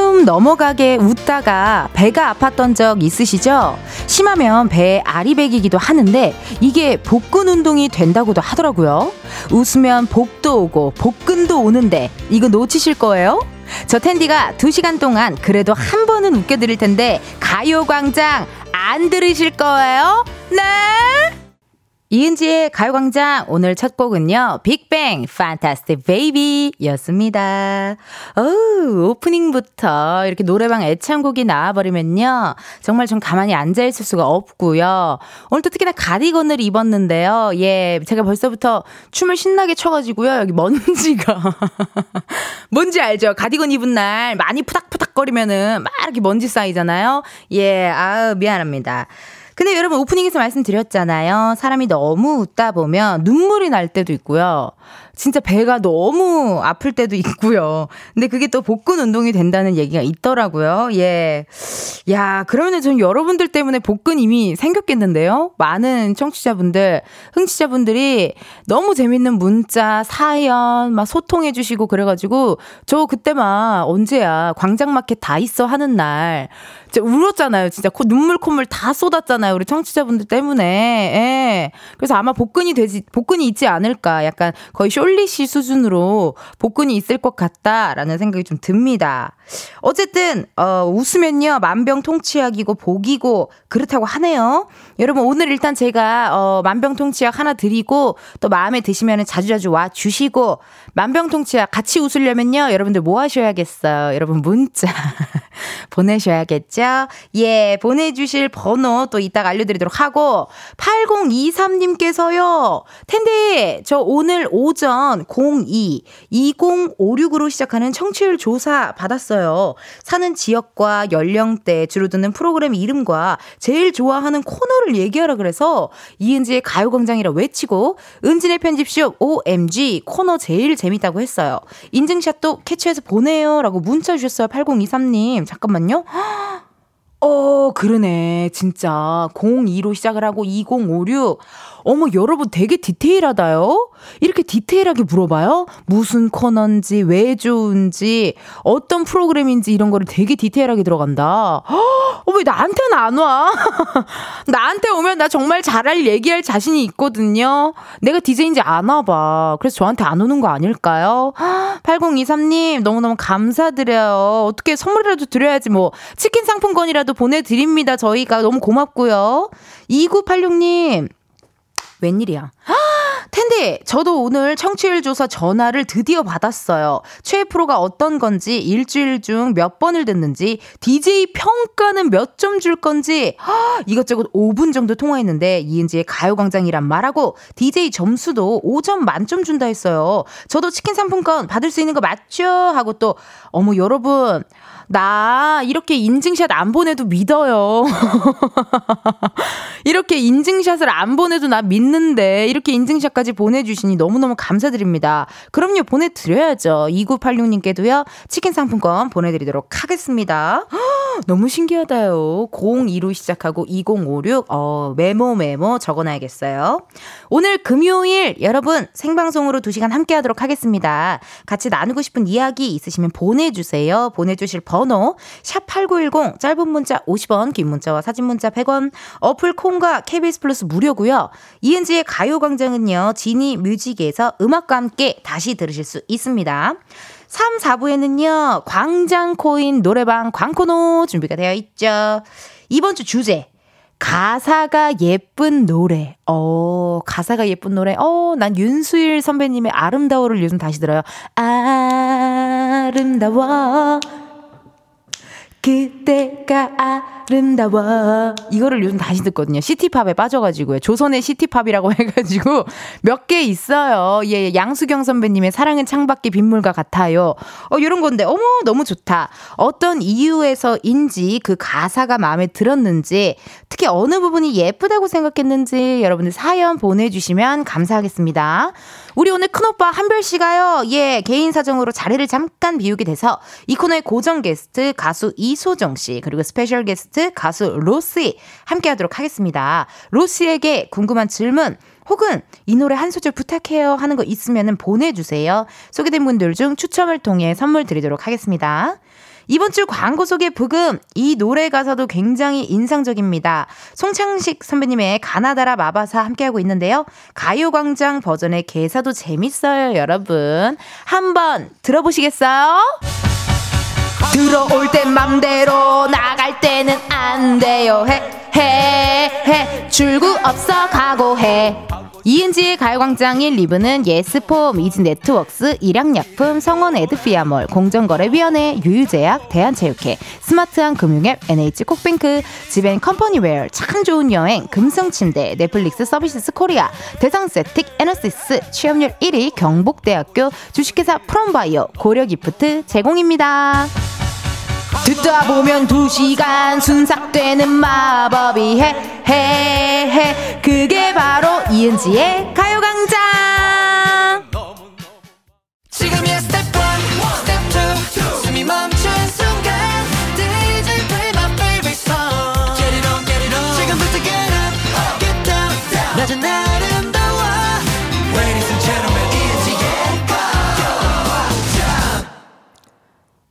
숨 넘어가게 웃다가 배가 아팠던 적 있으시죠? 심하면 배에 배기기도 하는데 이게 복근 운동이 된다고도 하더라고요. 웃으면 복도 오고 복근도 오는데 이거 놓치실 거예요? 저 텐디가 2시간 동안 그래도 한 번은 웃겨드릴 텐데 가요광장 안 들으실 거예요? 네? 이은지의 가요광장 오늘 첫 곡은요. 빅뱅 Fantastic Baby 였습니다. 어우, 오프닝부터 이렇게 노래방 애창곡이 나와버리면요. 정말 좀 가만히 앉아있을 수가 없고요. 오늘 또 특히나 가디건을 입었는데요. 예, 제가 벌써부터 춤을 신나게 춰가지고요. 여기 먼지가. 뭔지 알죠? 가디건 입은 날 많이 푸닥푸닥거리면은 막 이렇게 먼지 쌓이잖아요. 예, 아우, 미안합니다. 근데 여러분 오프닝에서 말씀드렸잖아요. 사람이 너무 웃다 보면 눈물이 날 때도 있고요. 진짜 배가 너무 아플 때도 있고요. 근데 그게 또 복근 운동이 된다는 얘기가 있더라고요. 예. 야, 그러면은 전 여러분들 때문에 복근 이미 생겼겠는데요? 많은 청취자분들, 흥취자분들이 너무 재밌는 문자, 사연, 막 소통해주시고 그래가지고 저 그때 막 언제야 광장마켓 다 있어 하는 날 진짜 울었잖아요. 진짜 코, 눈물 콧물 다 쏟았잖아요. 우리 청취자분들 때문에. 예. 그래서 아마 복근이 되지, 복근이 있지 않을까. 약간 거의 숄 리시 수준으로 복근이 있을 것 같다라는 생각이 좀 듭니다. 어쨌든, 어, 웃으면요. 만병통치약이고 복이고 그렇다고 하네요. 여러분, 오늘 일단 제가, 어, 만병통치약 하나 드리고 또 마음에 드시면 자주자주 와 주시고 만병통치약 같이 웃으려면요. 여러분들 뭐 하셔야겠어요. 여러분 문자 보내셔야겠죠? 예, 보내주실 번호 또 이따가 알려드리도록 하고 8023님께서요. 텐데 저 오늘 오전 02 2056으로 시작하는 청취율 조사 받았어요. 사는 지역과 연령대 주로 듣는 프로그램 이름과 제일 좋아하는 코너를 얘기하라 그래서 이은지의 가요광장이라 외치고 은진의 편집쇼 OMG 코너 제일 재밌 다고 했어요. 인증샷도 캐치해서 보내요 라고 문자 주셨어요. 8023님. 잠깐만요. 어, 그러네. 진짜. 02로 시작을 하고 2056. 어머, 여러분 되게 디테일하다요? 이렇게 디테일하게 물어봐요? 무슨 코너인지, 왜 좋은지, 어떤 프로그램인지 이런 거를 되게 디테일하게 들어간다. 어머, 왜 나한테는 안 와? 나한테 오면 나 정말 잘할 얘기할 자신이 있거든요. 내가 DJ인지 아나 봐. 그래서 저한테 안 오는 거 아닐까요? 8023님, 너무너무 감사드려요. 어떻게 선물이라도 드려야지 뭐. 치킨 상품권이라도 보내드립니다. 저희가 너무 고맙고요. 2986님, 웬일이야. 텐데, 저도 오늘 청취율 조사 전화를 드디어 받았어요. 최애 프로가 어떤 건지, 일주일 중 몇 번을 듣는지, DJ 평가는 몇 점 줄 건지, 이것저것 5분 정도 통화했는데, 이은지의 가요광장이란 말하고, DJ 점수도 5점 만점 준다 했어요. 저도 치킨 상품권 받을 수 있는 거 맞죠? 하고 또, 어머, 여러분, 나 이렇게 인증샷 안 보내도 믿어요. 이렇게 인증샷을 안 보내도 나 믿는데 이렇게 인증샷 까지 보내주시니 너무너무 감사드립니다. 그럼요, 보내드려야죠. 2986님께도요, 치킨 상품권 보내드리도록 하겠습니다. 너무 신기하다요. 02로 시작하고 2056, 어, 메모 메모 적어놔야겠어요. 오늘 금요일 여러분 생방송으로 2시간 함께 하도록 하겠습니다. 같이 나누고 싶은 이야기 있으시면 보내주세요. 보내주실 번호, 샵8910, 짧은 문자 50원, 긴 문자와 사진 문자 100원, 어플 콩과 KBS 플러스 무료고요 이은지의 가요광장은요, 지니 뮤직에서 음악과 함께 다시 들으실 수 있습니다. 3, 4부에는요, 광장코인 노래방 광코노 준비가 되어 있죠. 이번 주 주제, 가사가 예쁜 노래. 어, 가사가 예쁜 노래. 어, 난 윤수일 선배님의 아름다워를 요즘 다시 들어요. 아름다워. 그때가 아름다워. 이거를 요즘 다시 듣거든요. 시티팝에 빠져가지고요. 조선의 시티팝이라고 해가지고 몇 개 있어요. 예, 양수경 선배님의 사랑은 창밖에 빗물 같아요. 어, 요런 건데, 어머, 너무 좋다. 어떤 이유에서인지 그 가사가 마음에 들었는지, 특히 어느 부분이 예쁘다고 생각했는지 여러분들 사연 보내주시면 감사하겠습니다. 우리 오늘 큰오빠 한별 씨가요, 예, 개인 사정으로 자리를 잠깐 비우게 돼서 이 코너의 고정 게스트 가수 이소정 씨, 그리고 스페셜 게스트 가수 로시 함께 하도록 하겠습니다. 로시에게 궁금한 질문, 혹은 이 노래 한 소절 부탁해요 하는 거 있으면 보내주세요. 소개된 분들 중 추첨을 통해 선물 드리도록 하겠습니다. 이번 주 광고 속의 부금, 이 노래 가사도 굉장히 인상적입니다. 송창식 선배님의 가나다라 마바사 함께하고 있는데요. 가요광장 버전의 개사도 재밌어요, 여러분. 한번 들어보시겠어요? 들어올 땐 맘대로 나갈 때는 안 돼요. 해, 해, 해. 출구 없어 각오해. 이은지의 가요광장 1, 2부는 예스폼, 이지네트웍스, 일양약품, 성원 에드피아몰, 공정거래위원회, 유유제약, 대한체육회, 스마트한 금융앱, NH콕뱅크, 지벤 컴퍼니웨어, 참 좋은 여행, 금성침대, 넷플릭스 서비스 코리아, 대상세틱, 에너시스, 취업률 1위, 경북대학교, 주식회사 프롬바이오, 고려기프트 제공입니다. 듣다 보면 두 시간 순삭되는 마법이 해, 해, 해. 그게 바로 이은지의 가요광장. 지금이야 스텝 1, 스텝 2, 숨이 멈춘 순간. DJ play my favorite song. Get it on, get it on. 지금부터 get up, get down. 낮은 아름다워. Ladies and gentlemen, 이은지의 가요광장.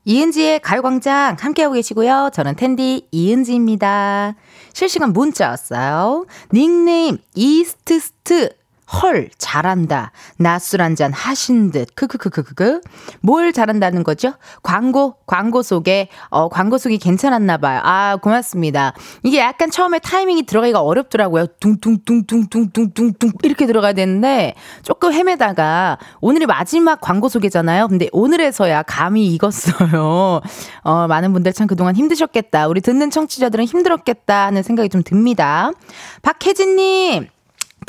이은지의 가요광장 함께하고 계시고요. 저는 텐디 이은지입니다. 실시간 문자 왔어요. 닉네임 이스트스트 헐 잘한다. 낮술 한잔 하신 듯. 크크크크크. 뭘 잘한다는 거죠? 광고 광고 속에 어 광고 속이 괜찮았나 봐요. 아, 고맙습니다. 이게 약간 처음에 타이밍이 들어가기가 어렵더라고요. 둥둥둥둥둥둥둥둥 이렇게 들어가야 되는데 조금 헤매다가 오늘이 마지막 광고 소개잖아요. 근데 오늘에서야 감이 익었어요. 어, 많은 분들 참 그동안 힘드셨겠다. 우리 듣는 청취자들은 힘들었겠다 하는 생각이 좀 듭니다. 박혜진 님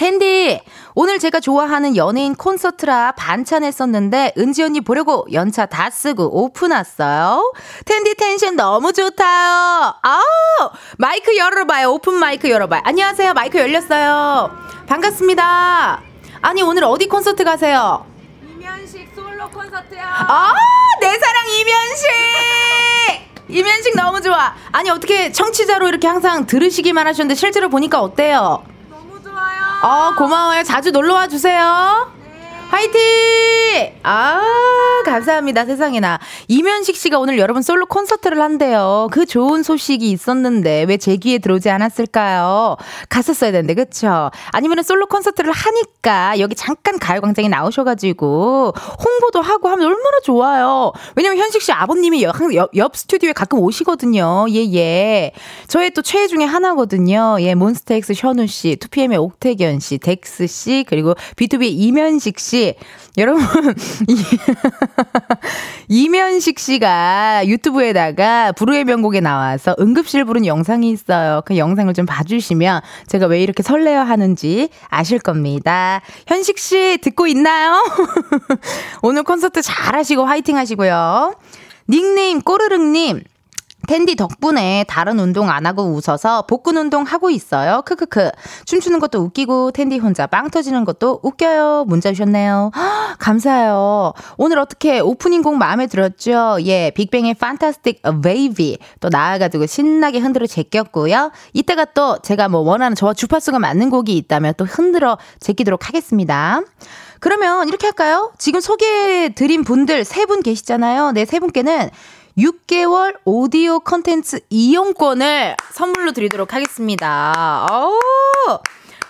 텐디, 오늘 제가 좋아하는 연예인 콘서트라 반차 냈었는데 은지 언니 보려고 연차 다 쓰고 오픈 왔어요. 텐디 텐션 너무 좋다요. 아우, 마이크 열어봐요. 오픈 마이크 열어봐요. 안녕하세요. 마이크 열렸어요. 반갑습니다. 아니, 오늘 어디 콘서트 가세요? 이면식 솔로 콘서트요. 아, 내 사랑 이면식! 이면식 너무 좋아. 아니, 어떻게 청취자로 이렇게 항상 들으시기만 하셨는데 실제로 보니까 어때요? 어, 고마워요. 자주 놀러 와 주세요. 화이팅! 아, 감사합니다. 세상에나. 이면식 씨가 오늘 여러분 솔로 콘서트를 한대요. 그 좋은 소식이 있었는데 왜 제 귀에 들어오지 않았을까요? 갔었어야 되는데, 그쵸? 아니면 솔로 콘서트를 하니까 여기 잠깐 가요광장에 나오셔가지고 홍보도 하고 하면 얼마나 좋아요. 왜냐면 현식 씨 아버님이 옆, 옆 스튜디오에 가끔 오시거든요. 예, 예. 저의 또 최애 중에 하나거든요. 예, 몬스타엑스 현우 씨, 2PM의 옥택연 씨, 덱스 씨, 그리고 BTOB의 임현식 씨, 여러분, 임현식 씨가 유튜브에다가 불후의 명곡에 나와서 응급실 부른 영상이 있어요. 그 영상을 좀 봐주시면 제가 왜 이렇게 설레어 하는지 아실 겁니다. 현식 씨 듣고 있나요? 오늘 콘서트 잘 하시고 화이팅 하시고요. 닉네임 꼬르륵님. 텐디 덕분에 다른 운동 안 하고 웃어서 복근 운동 하고 있어요. 크크크. 춤추는 것도 웃기고 텐디 혼자 빵 터지는 것도 웃겨요. 문자 주셨네요. 허, 감사해요. 오늘 어떻게 오프닝 곡 마음에 들었죠? 예, 빅뱅의 Fantastic Wavy 또 나와가지고 신나게 흔들어 제꼈고요. 이따가 또 제가 뭐 원하는 저와 주파수가 맞는 곡이 있다면 또 흔들어 제끼도록 하겠습니다. 그러면 이렇게 할까요? 지금 소개해 드린 분들 세 분 계시잖아요. 네, 세 분께는 6개월 오디오 컨텐츠 이용권을 선물로 드리도록 하겠습니다. 어,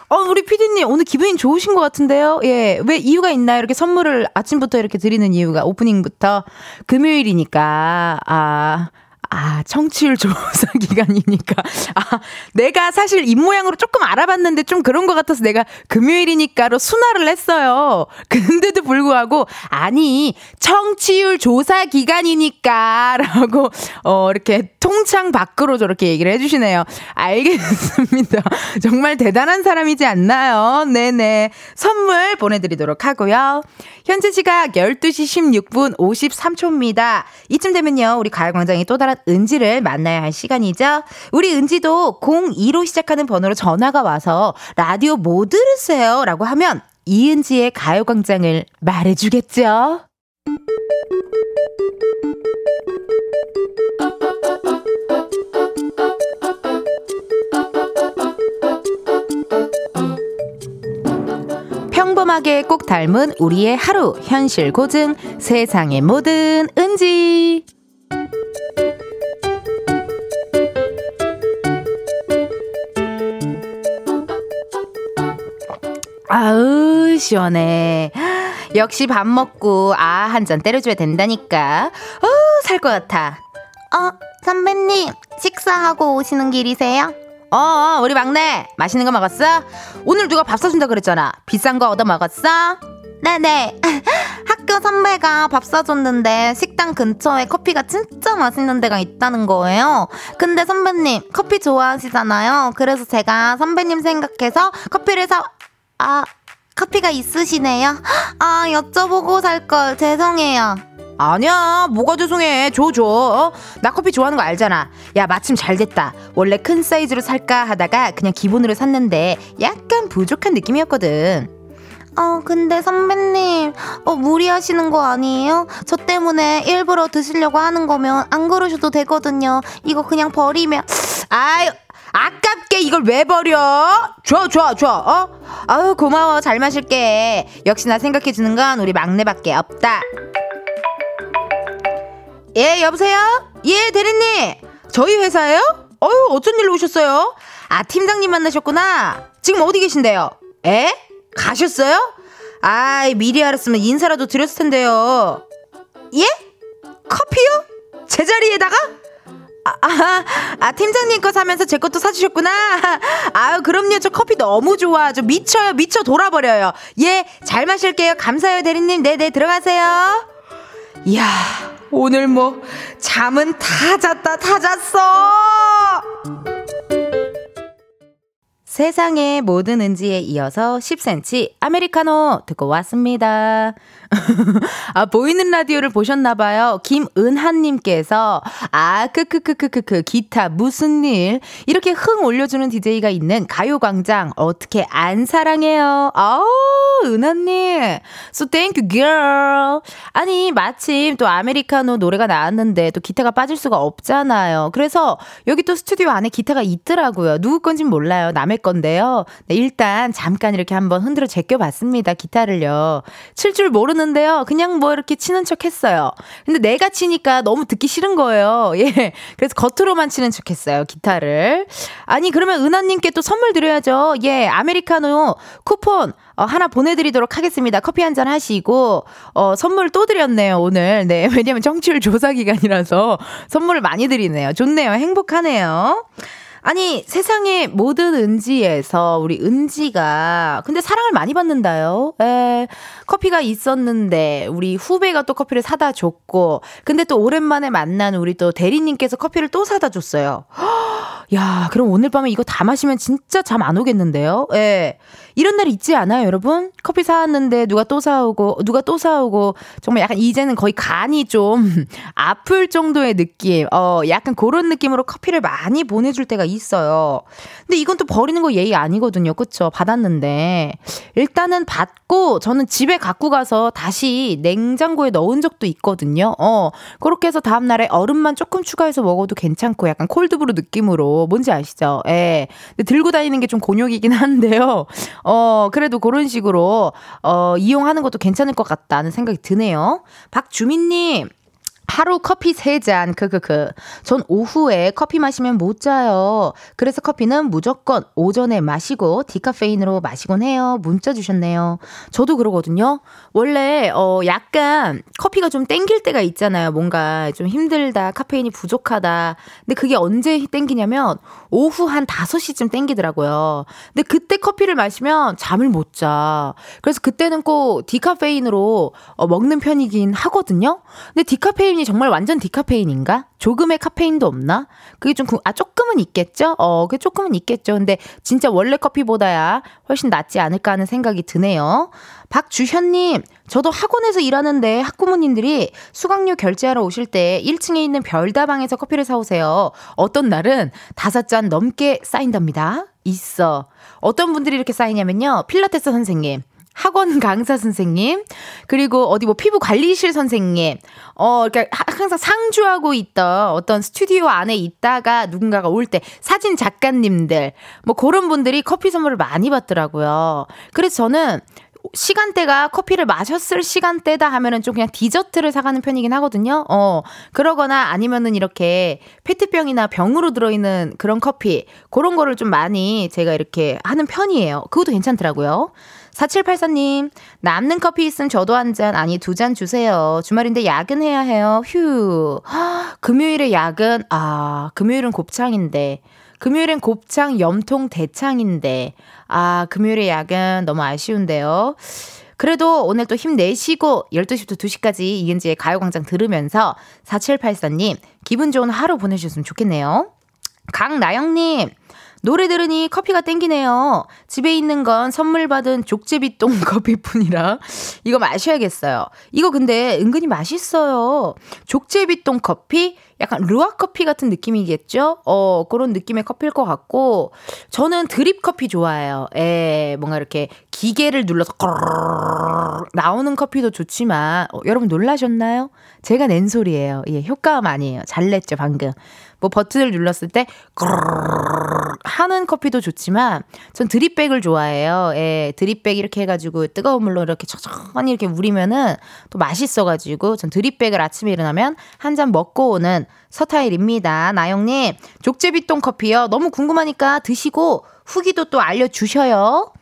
어 우리 피디님 오늘 기분이 좋으신 것 같은데요? 예, 왜 이유가 있나요? 이렇게 선물을 아침부터 이렇게 드리는 이유가 오프닝부터 금요일이니까 아 아, 청취율 조사 기간이니까. 아, 내가 사실 입모양으로 조금 알아봤는데 좀 그런 것 같아서 내가 금요일이니까로 순화를 했어요. 근데도 불구하고, 아니, 청취율 조사 기간이니까, 라고, 어, 이렇게 통창 밖으로 저렇게 얘기를 해주시네요. 알겠습니다. 정말 대단한 사람이지 않나요? 네네. 선물 보내드리도록 하고요. 현재 시각 12시 16분 53초입니다. 이쯤 되면요, 우리 가요광장이 또 다른 은지를 만나야 할 시간이죠. 우리 은지도 02로 시작하는 번호로 전화가 와서 라디오 뭐 들으세요? 라고 하면 이은지의 가요광장을 말해주겠죠. 평범하게 꼭 닮은 우리의 하루 현실 고증 세상의 모든 은지 아우 시원해. 역시 밥 먹고 아 한 잔 때려줘야 된다니까. 어 살 것 같아. 어 선배님 식사하고 오시는 길이세요? 어, 어 우리 막내 맛있는 거 먹었어? 오늘 누가 밥 사준다 그랬잖아. 비싼 거 얻어 먹었어? 네네. 학교 선배가 밥 사줬는데 식당 근처에 커피가 진짜 맛있는 데가 있다는 거예요. 근데 선배님 커피 좋아하시잖아요. 그래서 제가 선배님 생각해서 커피를 사... 아, 커피가 있으시네요. 아, 여쭤보고 살 걸 죄송해요. 아니야, 뭐가 죄송해. 줘, 줘. 어? 나 커피 좋아하는 거 알잖아. 야, 마침 잘 됐다. 원래 큰 사이즈로 살까 하다가 그냥 기본으로 샀는데 약간 부족한 느낌이었거든. 어, 근데 선배님, 어, 무리하시는 거 아니에요? 저 때문에 일부러 드시려고 하는 거면 안 그러셔도 되거든요. 이거 그냥 버리면. 아유, 아깝게 이걸 왜 버려? 줘, 줘, 줘, 어? 아유, 고마워. 잘 마실게. 역시나 생각해주는 건 우리 막내밖에 없다. 예, 여보세요? 예, 대리님. 저희 회사예요? 어유 어쩐 일로 오셨어요? 아, 팀장님 만나셨구나. 지금 어디 계신데요? 에? 가셨어요? 아이, 미리 알았으면 인사라도 드렸을 텐데요. 예? 커피요? 제자리에다가? 아, 아, 아, 팀장님 거 사면서 제 것도 사주셨구나. 아유, 그럼요. 저 커피 너무 좋아. 저 미쳐요. 미쳐 돌아버려요. 예, 잘 마실게요. 감사해요, 대리님. 네네, 들어가세요. 이야, 오늘 뭐, 잠은 다 잤다, 다 잤어! 세상의 모든 은지에 이어서 10cm 아메리카노 듣고 왔습니다. 아, 보이는 라디오를 보셨나봐요. 김은하님께서, 아, 크크크크크크, 기타, 무슨 일. 이렇게 흥 올려주는 DJ가 있는 가요광장, 어떻게 안 사랑해요? 아우, 은하님. So thank you, girl. 아니, 마침 또 아메리카노 노래가 나왔는데 또 기타가 빠질 수가 없잖아요. 그래서 여기 또 스튜디오 안에 기타가 있더라고요. 누구 건진 몰라요. 남의 건데요. 네, 일단 잠깐 이렇게 한번 흔들어 제껴봤습니다. 기타를요. 칠줄 모르는 모르는데요. 그냥 뭐 이렇게 치는 척 했어요. 근데 내가 치니까 너무 듣기 싫은 거예요. 예. 그래서 겉으로만 치는 척 했어요. 기타를. 아니, 그러면 은하님께 또 선물 드려야죠. 예. 아메리카노 쿠폰 어, 하나 보내드리도록 하겠습니다. 커피 한 잔 하시고, 어, 선물 또 드렸네요, 오늘. 네. 왜냐면 정치율 조사 기간이라서 선물을 많이 드리네요. 좋네요. 행복하네요. 아니, 세상의 모든 은지에서 우리 은지가, 근데 사랑을 많이 받는다요. 에, 커피가 있었는데, 우리 후배가 또 커피를 사다 줬고, 근데 또 오랜만에 만난 우리 또 대리님께서 커피를 또 사다 줬어요. 야, 그럼 오늘 밤에 이거 다 마시면 진짜 잠 안 오겠는데요? 예. 이런 날 있지 않아요, 여러분? 커피 사왔는데 누가 또 사오고, 누가 또 사오고, 정말 약간 이제는 거의 간이 좀 아플 정도의 느낌, 어, 약간 그런 느낌으로 커피를 많이 보내줄 때가 있어요. 근데 이건 또 버리는 거 예의 아니거든요. 그쵸? 받았는데. 일단은 받고, 저는 집에 갖고 가서 다시 냉장고에 넣은 적도 있거든요. 어, 그렇게 해서 다음날에 얼음만 조금 추가해서 먹어도 괜찮고, 약간 콜드브루 느낌으로. 뭔지 아시죠? 예. 근데 들고 다니는 게 좀 곤욕이긴 한데요. 어, 그래도 그런 식으로, 어, 이용하는 것도 괜찮을 것 같다는 생각이 드네요. 박주민님, 하루 커피 3잔, 크크크. 전 오후에 커피 마시면 못 자요. 그래서 커피는 무조건 오전에 마시고 디카페인으로 마시곤 해요. 문자 주셨네요. 저도 그러거든요. 원래, 어, 약간 커피가 좀 땡길 때가 있잖아요. 뭔가 좀 힘들다, 카페인이 부족하다. 근데 그게 언제 땡기냐면 오후 한 5시쯤 땡기더라고요. 근데 그때 커피를 마시면 잠을 못 자. 그래서 그때는 꼭 디카페인으로 어, 먹는 편이긴 하거든요. 근데 디카페인 카페인이 정말 완전 디카페인인가? 조금의 카페인도 없나? 그게 좀, 아, 조금은 있겠죠? 어, 그게 조금은 있겠죠. 근데 진짜 원래 커피보다야 훨씬 낫지 않을까 하는 생각이 드네요. 박주현님, 저도 학원에서 일하는데 학부모님들이 수강료 결제하러 오실 때 1층에 있는 별다방에서 커피를 사오세요. 어떤 날은 다섯 잔 넘게 쌓인답니다. 있어. 어떤 분들이 이렇게 쌓이냐면요. 필라테스 선생님, 학원 강사 선생님, 그리고 어디 뭐 피부 관리실 선생님, 어, 그러니까 항상 상주하고 있던 어떤 스튜디오 안에 있다가 누군가가 올 때 사진 작가님들, 뭐 그런 분들이 커피 선물을 많이 받더라고요. 그래서 저는 시간대가 커피를 마셨을 시간대다 하면은 좀 그냥 디저트를 사가는 편이긴 하거든요. 어, 그러거나 아니면은 이렇게 페트병이나 병으로 들어있는 그런 커피, 그런 거를 좀 많이 제가 이렇게 하는 편이에요. 그것도 괜찮더라고요. 4784님, 남는 커피 있으면 저도 한 잔, 아니 두 잔 주세요. 주말인데 야근해야 해요. 휴. 금요일에 야근, 아, 금요일은 곱창인데. 금요일엔 곱창, 염통, 대창인데. 아, 금요일에 야근 너무 아쉬운데요. 그래도 오늘 또 힘내시고 12시부터 2시까지 이은지의 가요광장 들으면서 4784님 기분 좋은 하루 보내주셨으면 좋겠네요. 강나영님, 노래 들으니 커피가 땡기네요. 집에 있는 건 선물 받은 족제비똥 커피뿐이라 이거 마셔야겠어요. 이거 근데 은근히 맛있어요. 족제비똥 커피 약간 루아 커피 같은 느낌이겠죠? 어, 그런 느낌의 커피일 것 같고 저는 드립 커피 좋아해요. 예, 뭔가 이렇게 기계를 눌러서 나오는 커피도 좋지만 어, 여러분 놀라셨나요? 제가 낸 소리예요. 예, 효과음 아니에요. 잘 냈죠, 방금. 뭐 버튼을 눌렀을 때 하는 커피도 좋지만 전 드립백을 좋아해요. 예, 드립백 이렇게 해가지고 뜨거운 물로 이렇게 천천히 이렇게 우리면은 또 맛있어가지고 전 드립백을 아침에 일어나면 한 잔 먹고 오는 서타일입니다. 나영님 족제비똥 커피요. 너무 궁금하니까 드시고 후기도 또 알려주셔요.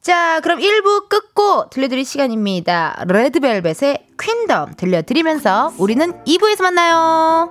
자, 그럼 1부 끝고 들려드릴 시간입니다. 레드벨벳의 퀸덤 들려드리면서 우리는 2부에서 만나요.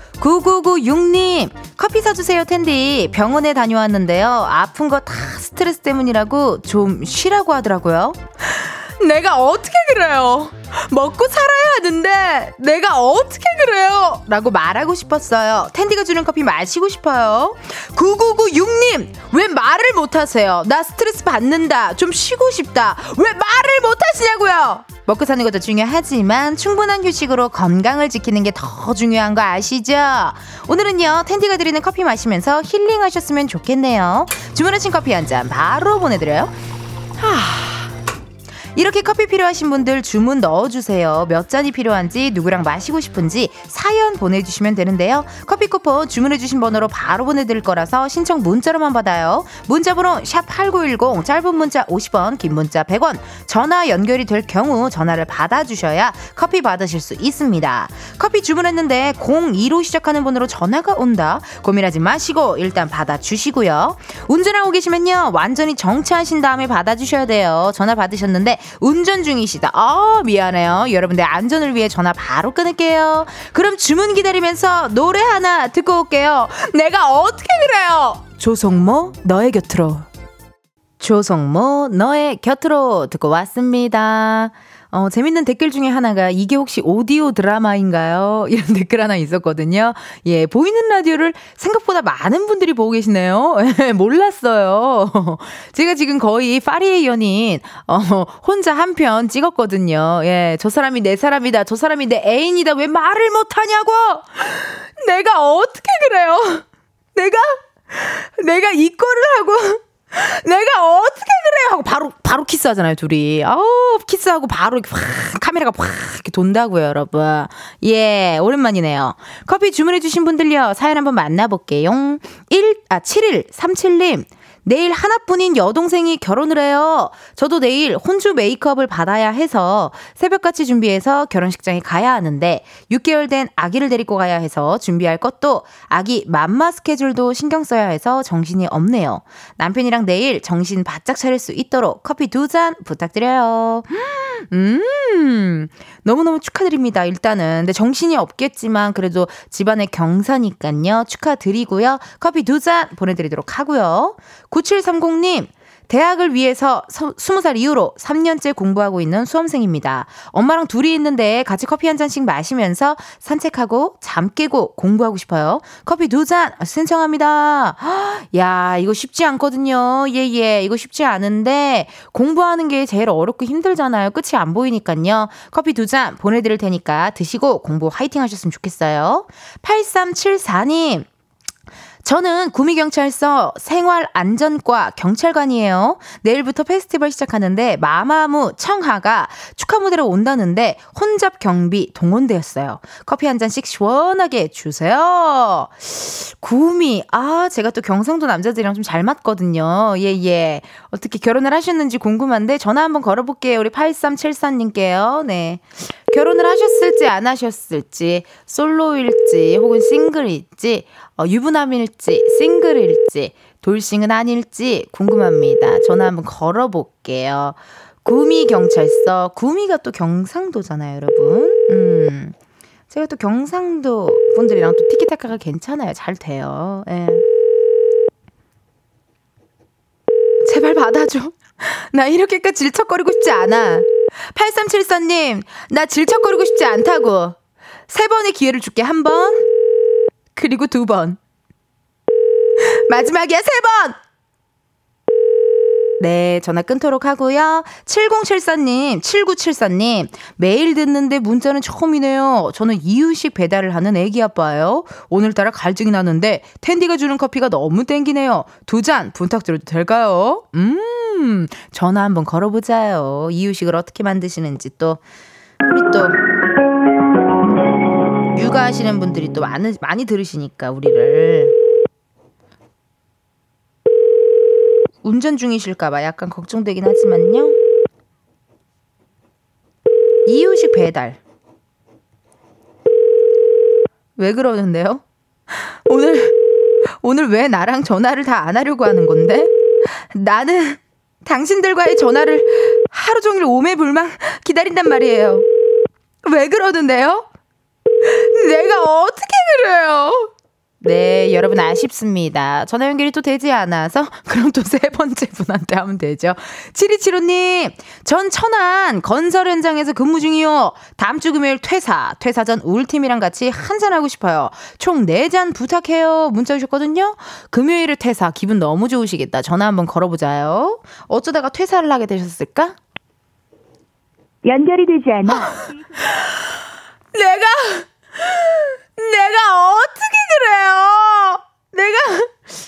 9996님, 커피 사주세요, 텐디. 병원에 다녀왔는데요. 아픈 거 다 스트레스 때문이라고 좀 쉬라고 하더라고요. 내가 어떻게 그래요? 먹고 살아야 하는데 내가 어떻게 그래요? 라고 말하고 싶었어요. 텐디가 주는 커피 마시고 싶어요. 9996님, 왜 말을 못 하세요? 나 스트레스 받는다. 좀 쉬고 싶다. 왜 말을 못 하시냐고요? 먹고 사는 것도 중요하지만 충분한 휴식으로 건강을 지키는 게 더 중요한 거 아시죠? 오늘은요, 텐디가 드리는 커피 마시면서 힐링하셨으면 좋겠네요. 주문하신 커피 한 잔 바로 보내드려요. 하... 이렇게 커피 필요하신 분들 주문 넣어주세요. 몇 잔이 필요한지 누구랑 마시고 싶은지 사연 보내주시면 되는데요. 커피 쿠폰 주문해주신 번호로 바로 보내드릴 거라서 신청 문자로만 받아요. 문자번호 샵8910 짧은 문자 50원 긴 문자 100원 전화 연결이 될 경우 전화를 받아주셔야 커피 받으실 수 있습니다. 커피 주문했는데 02로 시작하는 번호로 전화가 온다. 고민하지 마시고 일단 받아주시고요. 운전하고 계시면요. 완전히 정차하신 다음에 받아주셔야 돼요. 전화 받으셨는데 운전 중이시다. 아, 미안해요. 여러분들 안전을 위해 전화 바로 끊을게요. 그럼 주문 기다리면서 노래 하나 듣고 올게요. 내가 어떻게 그래요? 조성모, 너의 곁으로. 조성모, 너의 곁으로 듣고 왔습니다. 어, 재밌는 댓글 중에 하나가 이게 혹시 오디오 드라마인가요? 이런 댓글 하나 있었거든요. 예, 보이는 라디오를 생각보다 많은 분들이 보고 계시네요. 예, 몰랐어요. 제가 지금 거의 파리의 연인, 어, 혼자 한 편 찍었거든요. 예, 저 사람이 내 사람이다. 저 사람이 내 애인이다. 왜 말을 못하냐고! 내가 어떻게 그래요? 내가, 내가 이 꼴을 하고, 내가 어떻게 그래? 하고 바로 바로 키스하잖아요 둘이. 아우 키스하고 바로 이렇게 확 카메라가 확 이렇게 돈다고요 여러분. 예 오랜만이네요. 커피 주문해주신 분들요. 사연 한번 만나볼게요. 1아 7137님 내일 하나뿐인 여동생이 결혼을 해요. 저도 내일 혼주 메이크업을 받아야 해서 새벽같이 준비해서 결혼식장에 가야 하는데 6개월 된 아기를 데리고 가야 해서 준비할 것도 아기 맘마 스케줄도 신경 써야 해서 정신이 없네요. 남편이랑 내일 정신 바짝 차릴 수 있도록 커피 두 잔 부탁드려요. 음, 너무너무 축하드립니다. 일단은. 근데 정신이 없겠지만 그래도 집안의 경사니까요. 축하드리고요. 커피 두 잔 보내드리도록 하고요. 9730님, 대학을 위해서 서, 20살 이후로 3년째 공부하고 있는 수험생입니다. 엄마랑 둘이 있는데 같이 커피 한 잔씩 마시면서 산책하고 잠 깨고 공부하고 싶어요. 커피 두 잔 신청합니다. 야, 이거 쉽지 않거든요. 예, 예. 이거 쉽지 않은데 공부하는 게 제일 어렵고 힘들잖아요. 끝이 안 보이니까요. 커피 두 잔 보내드릴 테니까 드시고 공부 화이팅 하셨으면 좋겠어요. 8374님. 저는 구미경찰서 생활안전과 경찰관이에요. 내일부터 페스티벌 시작하는데 마마무 청하가 축하 무대로 온다는데 혼잡 경비 동원되었어요. 커피 한 잔씩 시원하게 주세요. 구미, 아, 제가 또 경상도 남자들이랑 좀 잘 맞거든요. 예, 예. 어떻게 결혼을 하셨는지 궁금한데 전화 한번 걸어볼게요. 우리 8374님께요. 네. 결혼을 하셨을지 안 하셨을지, 솔로일지, 혹은 싱글일지, 어, 유부남일지, 싱글일지, 돌싱은 아닐지 궁금합니다. 전화 한번 걸어볼게요. 구미 경찰서, 구미가 또 경상도잖아요, 여러분. 음. 제가 또 경상도 분들이랑 또 티키타카가 괜찮아요. 잘 돼요. 예. 제발 받아줘. 나 이렇게까지 질척거리고 싶지 않아. 8374님, 나 질척거리고 싶지 않다고. 세 번의 기회를 줄게, 한 번. 그리고 두 번. 마지막이야, 세 번! 네, 전화 끊도록 하고요. 7074님, 7974님, 매일 듣는데 문자는 처음이네요. 저는 이유식 배달을 하는 애기 아빠예요. 오늘따라 갈증이 나는데 텐디가 주는 커피가 너무 땡기네요. 두 잔 부탁드려도 될까요? 음, 전화 한번 걸어보자요. 이유식을 어떻게 만드시는지 또, 우리 또, 육아하시는 분들이 또 많이, 많이 들으시니까, 우리를. 운전 중이실까봐 약간 걱정되긴 하지만요. 이유식 배달. 왜 그러는데요? 오늘, 오늘 왜 나랑 전화를 다 안 하려고 하는 건데? 나는 당신들과의 전화를 하루 종일 오매불망 기다린단 말이에요. 왜 그러는데요? 내가 어떻게 그래요? 네, 여러분 아쉽습니다. 전화 연결이 또 되지 않아서 그럼 또 세 번째 분한테 하면 되죠. 7275님, 전 천안 건설 현장에서 근무 중이요. 다음 주 금요일 퇴사, 퇴사 전 울팀이랑 같이 한잔하고 싶어요. 총 4잔 부탁해요. 문자 주셨거든요. 금요일에 퇴사, 기분 너무 좋으시겠다. 전화 한번 걸어보자요. 어쩌다가 퇴사를 하게 되셨을까? 연결이 되지 않아. 내가 내가 어떻게 그래요? 내가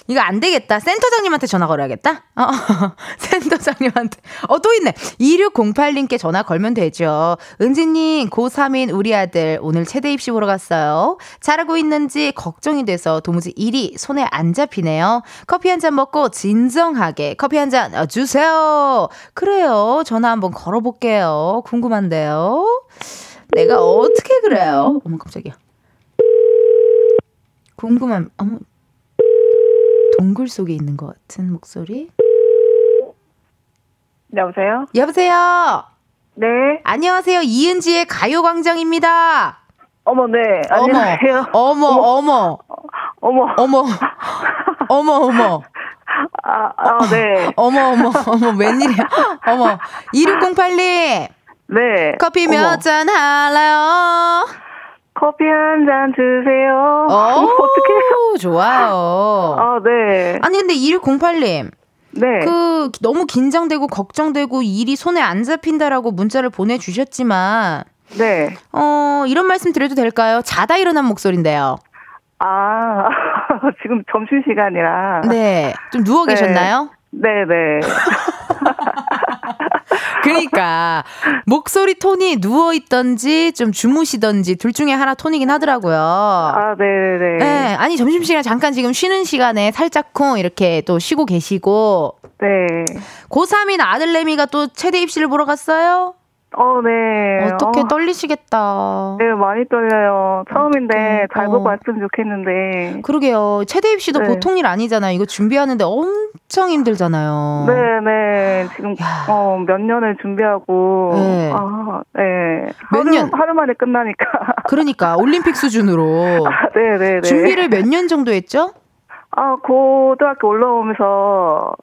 이거 안 되겠다. 센터장님한테 전화 걸어야겠다. 어, 센터장님한테. 어, 또 있네. 2608님께 전화 걸면 되죠. 은지님, 고3인 우리 아들 오늘 체대 입시 보러 갔어요. 잘하고 있는지 걱정이 돼서 도무지 일이 손에 안 잡히네요. 커피 한 잔 먹고 진정하게 커피 한 잔 주세요. 그래요. 전화 한번 걸어볼게요. 궁금한데요. 내가 어떻게 그래요? 어머, 깜짝이야. 궁금한, 어머, 동굴 속에 있는 것 같은 목소리? 여보세요? 여보세요. 네. 안녕하세요. 이은지의 가요광장입니다. 어머, 네. 안녕하세요. 어머, 어머, 어머. 어머, 어머, 어머. 아, 아, 네. 어머, 어머, 어머, 웬일이야. 어머. 2608님. 네. 커피 몇 잔 할래요? 커피 한 잔 드세요. 어, 어떡해요? 좋아요. 아, 네. 아니, 근데 2608님. 네. 그, 너무 긴장되고 걱정되고 일이 손에 안 잡힌다라고 문자를 보내주셨지만, 네. 어, 이런 말씀 드려도 될까요? 자다 일어난 목소리인데요. 아, 지금 점심시간이라. 네. 좀 누워 네. 계셨나요? 네네. 그러니까 목소리 톤이 누워 있던지 좀 주무시던지 둘 중에 하나 톤이긴 하더라고요. 아, 네네네. 네, 아니 점심 시간 잠깐 지금 쉬는 시간에 살짝쿵 이렇게 또 쉬고 계시고 네. 고3인 아들내미가 또 체대 입시를 보러 갔어요? 어, 네. 어떻게 어, 떨리시겠다. 네, 많이 떨려요. 처음인데 잘 어. 보고 왔으면 좋겠는데. 그러게요. 체대 입시도 네. 보통 일 아니잖아요. 이거 준비하는데 엄청 힘들잖아요. 네 네. 지금, 야. 어, 몇 년을 준비하고. 네. 아, 네. 몇 하루, 년? 하루 만에 끝나니까. 그러니까 올림픽 수준으로 아, 네 네 네. 준비를 몇 년 정도 했죠? 아, 고등학교 올라오면서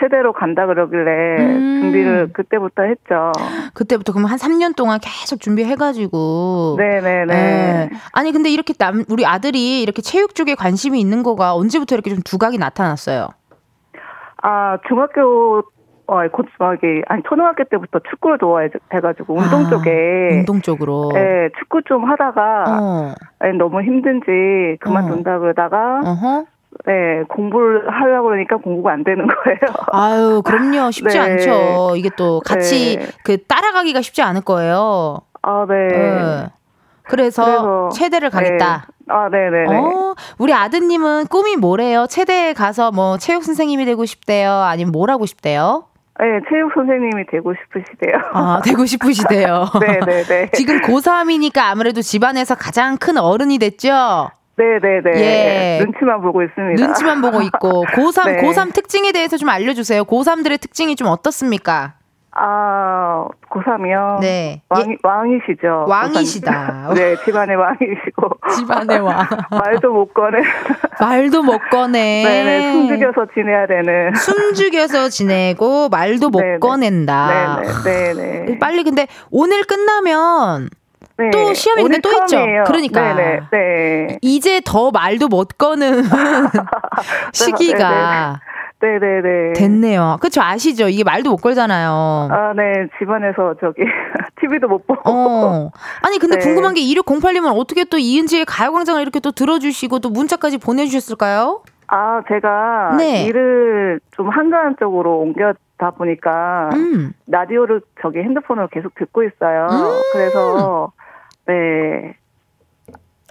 체대로 간다 그러길래 음. 준비를 그때부터 했죠. 그때부터 그럼 한 3년 동안 계속 준비해가지고. 네네네. 예. 아니 근데 이렇게 남 우리 아들이 이렇게 체육 쪽에 관심이 있는 거가 언제부터 이렇게 좀 두각이 나타났어요? 아, 중학교, 어, 곧 중학교, 아니, 초등학교 때부터 축구를 좋아해가지고, 운동 아, 쪽에. 운동 쪽으로. 예, 축구 좀 하다가, 어. 예, 너무 힘든지 그만둔다 그러다가, 어허. 예, 공부를 하려고 그러니까 공부가 안 되는 거예요. 아유, 그럼요. 쉽지 네. 않죠. 이게 또 같이 네. 그 따라가기가 쉽지 않을 거예요. 아, 네. 예. 그래서, 그래서, 체대를 가겠다. 네. 아, 네네네. 어, 우리 아드님은 꿈이 뭐래요? 체대에 가서 뭐 체육 선생님이 되고 싶대요? 아니면 뭘 하고 싶대요? 네, 체육 선생님이 되고 싶으시대요. 아, 되고 싶으시대요. 네네네. 지금 고3이니까 아무래도 집안에서 가장 큰 어른이 됐죠? 네네네. 예. 눈치만 보고 있습니다. 눈치만 보고 있고. 고3, 네. 고3 특징에 대해서 좀 알려주세요. 고3들의 특징이 좀 어떻습니까? 아, 고3이요? 네. 왕, 왕이시죠. 왕이시다. 고3. 네, 집안의 왕이시고. 집안의 왕. 말도 못 꺼내. 말도 못 꺼내. 네네, 숨죽여서 지내야 되는. 숨죽여서 지내고 말도 못 네네. 꺼낸다. 네네, 네네. 빨리 근데 오늘 끝나면 네. 또 시험이 근데 또 있죠? 처음이에요. 그러니까. 네네, 네. 이제 더 말도 못 거는 시기가 네네네. 됐네요. 그쵸 아시죠? 이게 말도 못 걸잖아요. 아, 네, 집안에서 저기, TV도 못 보고. 어. 아니 근데 네. 궁금한 게 2608님은 어떻게 또 이은지의 가요광장을 이렇게 또 들어주시고 또 문자까지 보내주셨을까요? 아, 제가 네. 일을 좀 한가한 쪽으로 옮겼다 보니까 음. 라디오를 저기 핸드폰으로 계속 듣고 있어요. 음. 그래서 네.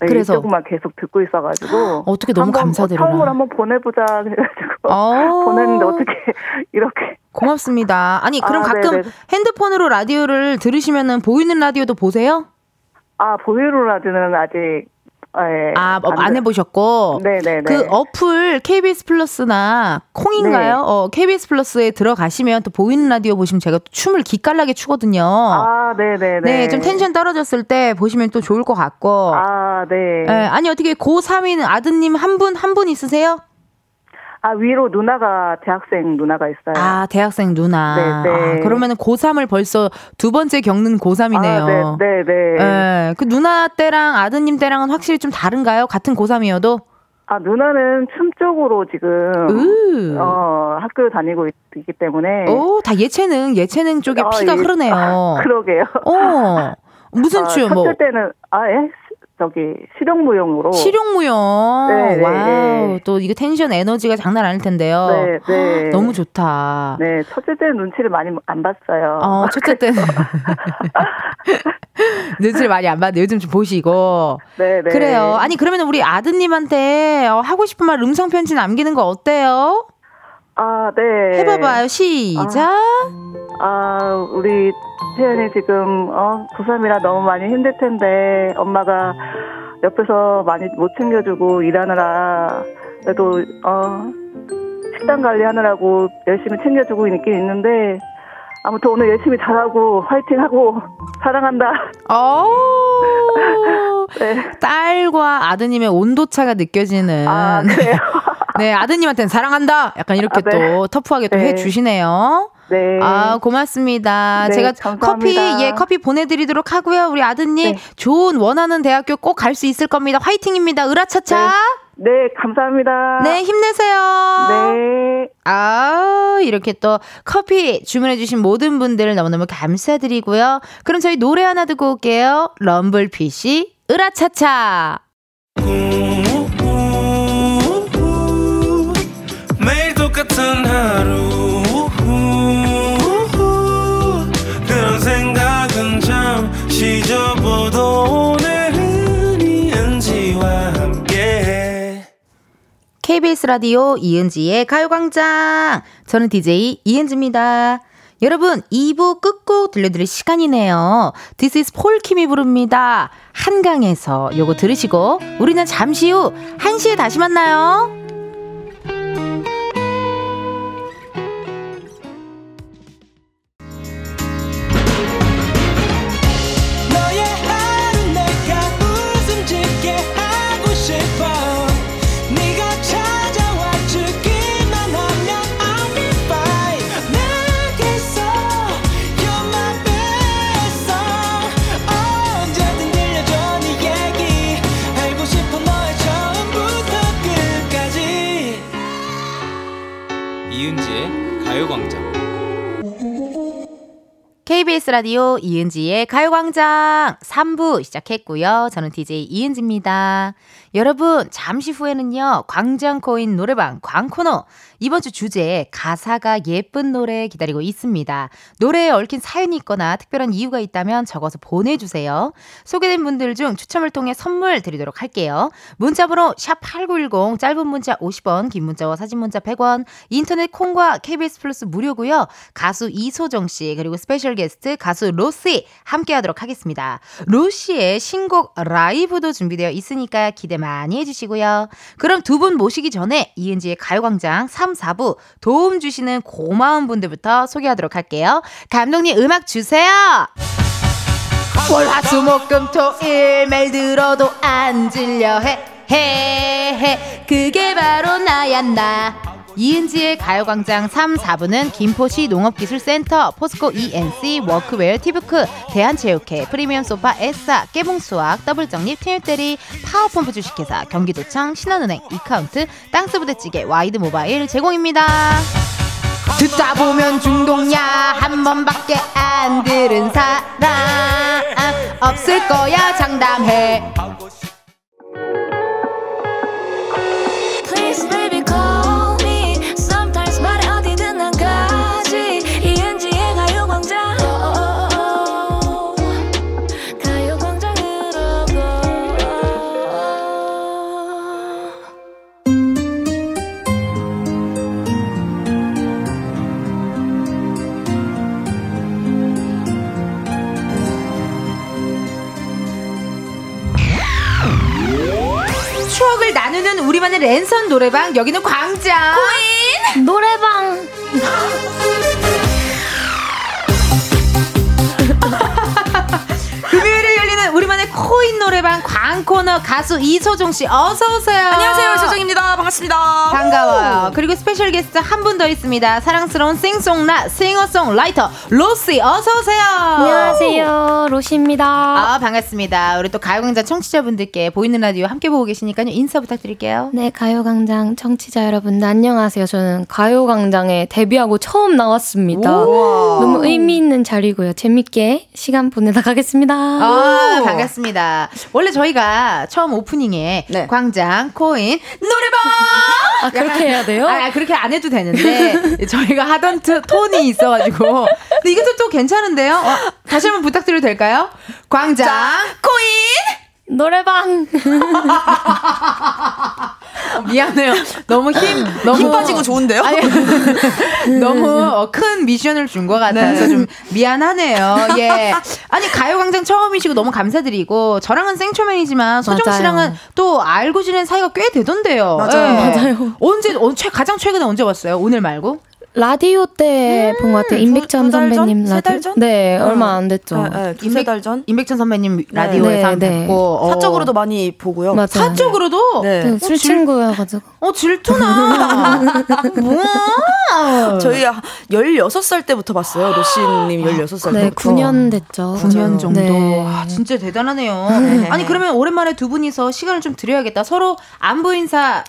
네, 그래서? 이쪽만 계속 듣고 있어가지고 어떻게 너무. 어, 처음으로 한번 보내보자 해가지고 어. 보냈는데 어떻게 이렇게 고맙습니다. 아니 그럼 아, 가끔 네네. 핸드폰으로 라디오를 들으시면은 보이는 라디오도 보세요? 아 보이로 라디오는 아직 예, 아, 뭐, 안안 돼- 해보셨고. 네네네. 그 어플 KBS 플러스나 콩인가요? 네. 어, KBS 플러스에 들어가시면 또 보이는 라디오 보시면 제가 또 춤을 기깔나게 추거든요. 아 네네네. 네, 좀 텐션 떨어졌을 때 보시면 또 좋을 것 같고. 아 네. 예, 아니 어떻게 고3인 아드님 한 분 한 분 있으세요? 아 위로 누나가 대학생 누나가 있어요. 아, 대학생 누나. 네, 네. 아, 그러면은 고3을 벌써 두 번째 겪는 고3이네요. 아, 네, 네, 네. 예, 그 누나 때랑 아드님 때랑은 확실히 좀 다른가요? 같은 고3이어도? 아 누나는 춤 쪽으로 지금 으. 어 학교 다니고 있, 기 때문에 오, 다 예체능, 예체능 쪽에 아, 피가 예. 흐르네요. 아, 그러게요. 어, 무슨 아, 춤, 뭐, 때는 아 예? 저기 실용무용으로 실용무용. 네, 네, 와우, 네. 또 이게 텐션 에너지가 장난 아닐 텐데요. 네, 네. 너무 좋다. 네, 첫째 때는 눈치를 많이 안 봤어요. 어, 첫째 때는. 눈치를 많이 안 봤는데 요즘 좀 보시고. 네, 네. 그래요. 아니, 그러면 우리 아드님한테 어, 하고 싶은 말 음성 편지 남기는 거 어때요? 아, 네. 해봐봐요. 시작. 아, 우리 태연이 지금 어, 고3이라 너무 많이 힘들 텐데 엄마가 옆에서 많이 못 챙겨주고 일하느라 그래도 어, 식단 관리하느라고 열심히 챙겨주고 있긴 있는데 아무튼 오늘 열심히 잘하고 화이팅하고 사랑한다. 어. 네. 딸과 아드님의 온도차가 느껴지는. 아, 그래요? 네, 아드님한테는 사랑한다! 약간 이렇게 아, 네. 또 터프하게 또 네. 해주시네요. 네. 아, 고맙습니다. 네, 제가 감사합니다. 커피, 예, 커피 보내드리도록 하고요. 우리 아드님, 네. 좋은 원하는 대학교 꼭 갈 수 있을 겁니다. 화이팅입니다. 으라차차! 네, 감사합니다. 네, 힘내세요. 네. 아, 이렇게 또 커피 주문해주신 모든 분들 너무너무 감사드리고요. 그럼 저희 노래 하나 듣고 올게요. 럼블피쉬, 으라차차. 매 같은 하루 그런 생각은 잠시 접어도 오늘은 이은지와 함께 KBS 라디오 이은지의 가요광장. 저는 DJ 이은지입니다. 여러분, 2부 끝곡 들려드릴 시간이네요. This is 폴킴이 부릅니다. 한강에서 요거 들으시고, 우리는 잠시 후 1시에 다시 만나요. 가요광장 KBS 라디오 이은지의 가요광장 3부 시작했고요. 저는 DJ 이은지입니다. 여러분, 잠시 후에는요, 광장 코인 노래방 광코너. 이번 주 주제, 가사가 예쁜 노래 기다리고 있습니다. 노래에 얽힌 사연이 있거나 특별한 이유가 있다면 적어서 보내주세요. 소개된 분들 중 추첨을 통해 선물 드리도록 할게요. 문자번호 샵8910, 짧은 문자 50원, 긴 문자와 사진 문자 100원, 인터넷 콩과 KBS 플러스 무료고요. 가수 이소정 씨, 그리고 스페셜 게스트 가수 로시 함께 하도록 하겠습니다. 로시의 신곡 라이브도 준비되어 있으니까 기대 많이 해주시고요. 그럼 두 분 모시기 전에 이은지의 가요광장 3, 4부 도움 주시는 고마운 분들부터 소개하도록 할게요. 감독님 음악 주세요! 월 화 수 목 금 토 일 매일 들어도 안 질려 해 해 해 그게 바로 나야 나 이은지의 가요광장 3, 4부는 김포시 농업기술센터, 포스코 E&C, 워크웨어 티브크, 대한체육회, 프리미엄 소파 에싸, 깨봉수학, 더블정립, 티뉴테리, 파워펌프 주식회사, 경기도청, 신한은행, 이카운트, 땅스부대찌개, 와이드 모바일 제공입니다. 듣다 보면 중독냐? 한 번밖에 안 들은 사람. 없을 거야 장담해 나누는 우리만의 랜선 노래방 여기는 광장 노래방. 금요일에 열리는 우리만의 코인 노래방 광코너 가수 이소정 씨 어서 오세요. 안녕하세요, 소정입니다. 반갑습니다. 반가워요. 그리고 스페셜 게스트 한 분 더 있습니다. 사랑스러운 싱송라 싱어송라이터 로시 어서 오세요. 안녕하세요. 로시입니다. 아 반갑습니다. 우리 또 가요광장 청취자분들께 보이는 라디오 함께 보고 계시니까요 인사 부탁드릴게요. 네, 가요광장 청취자 여러분들 안녕하세요. 저는 가요광장에 데뷔하고 처음 나왔습니다. 너무 의미 있는 자리고요. 재밌게 시간 보내다 가겠습니다. 아, 반갑습니다. 원래 저희가 처음 오프닝에 네. 광장 코인 노래방 아, 그렇게 해야 돼요? 아, 그렇게 안 해도 되는데 저희가 하던 트- 톤이 있어가지고 근데 이것도 또 괜찮은데요? 어, 다시 한번 부탁드려도 될까요? 광장 코인 노래방. 어, 미안해요. 너무 힘 너무 힘 빠지고 좋은데요? 아니, 너무 어, 큰 미션을 준 것 같아서 네. 좀 미안하네요. 예. 아니 가요광장 처음이시고 너무 감사드리고 저랑은 생초면이지만 소정 맞아요. 씨랑은 또 알고 지낸 사이가 꽤 되던데요. 맞아요. 예. 맞아요. 언제 어, 최, 가장 최근에 언제 왔어요? 오늘 말고? 라디오 때본것 같아요. 두- 임백천? 선배님 세 라디오. 달 전? 네, 얼마 안 됐죠. 네, 네, 두세 달 전. 임백천 선배님 라디오에서 네, 한 네. 뵙고 어. 사적으로도 많이 보고요. 맞아요. 사적으로도 네. 네, 술 친구여가지고. 어 질투나 뭐야 저희 16살 때부터 봤어요. 로시님 16살 네, 때부터. 9년 됐죠. 9년 정도. 네. 아, 진짜 대단하네요. 아니, 그러면 오랜만에 두 분이서 시간을 좀 드려야겠다. 서로 안부 인사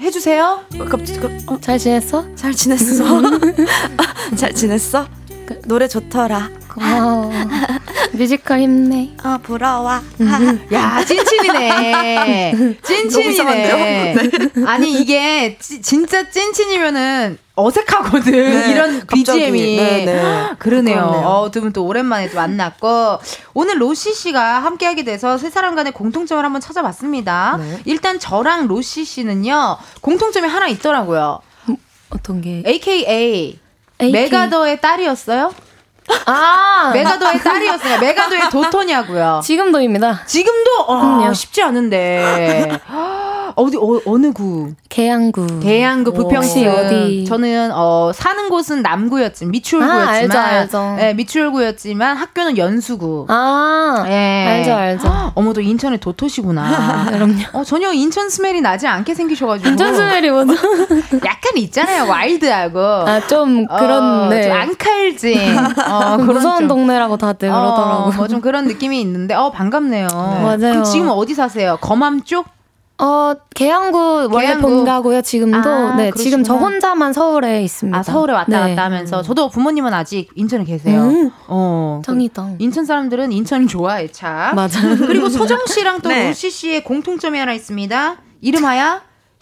해주세요. 갑자기 그- 어, 잘 지냈어? 잘 지냈어? 잘 지냈어? 노래 좋더라. 고마워. 뮤지컬 힘내. 아 부러워. 야, 찐친이네. 찐친이네. 아니, 이게 찌- 진짜 찐친이면은 어색하거든. 네, 이런. BGM이. 네, 네. 그러네요. 어, 두 분 또 오랜만에 또 만났고. 오늘 로시 씨가 함께하게 돼서 세 사람 간의 공통점을 한번 찾아봤습니다. 네. 일단 저랑 로시 씨는요, 공통점이 하나 있더라고요. 어떤 게? AKA. AK. 메가더의 딸이었어요? 아! 메가더의 딸이었어요. 메가더의 도토냐고요. 지금도입니다. 지금도 어. 쉽지 않은데 어디 어, 어느 구? 계양구. 계양구 부평시 혹시 어디? 저는 어 사는 곳은 남구였지만 미추홀구였지만 아, 알죠, 알죠. 네, 미추홀구였지만 학교는 연수구. 아, 예. 알죠, 알죠. 어머도 인천의 도토시구나. 그럼요. 어 전혀 인천 스멜이 나지 않게 생기셔 가지고 인천 스멜이 뭐죠? 약간 있잖아요 와일드하고 아, 좀 어, 그런, 네. 좀 앙칼진 어, 그런 무서운 좀- 동네라고 다들 그러더라고요. 뭐 좀 그런 느낌이 있는데 어 반갑네요. 맞아요. 그럼 지금 어디 사세요? 검암 쪽? 어, 계양구 원래 계양구. 본가고요. 지금도 아, 네, 지금 저 그러시구나. 혼자만 서울에 있습니다. 아 서울에 왔다 네. 갔다 하면서 저도 부모님은 아직 인천에 계세요. 음. 어. 짱이다. 인천 사람들은 인천 좋아해 참. 맞아요. 그리고 소정 씨랑 또 네. 루시 씨의 공통점이 하나 있습니다. 이름하여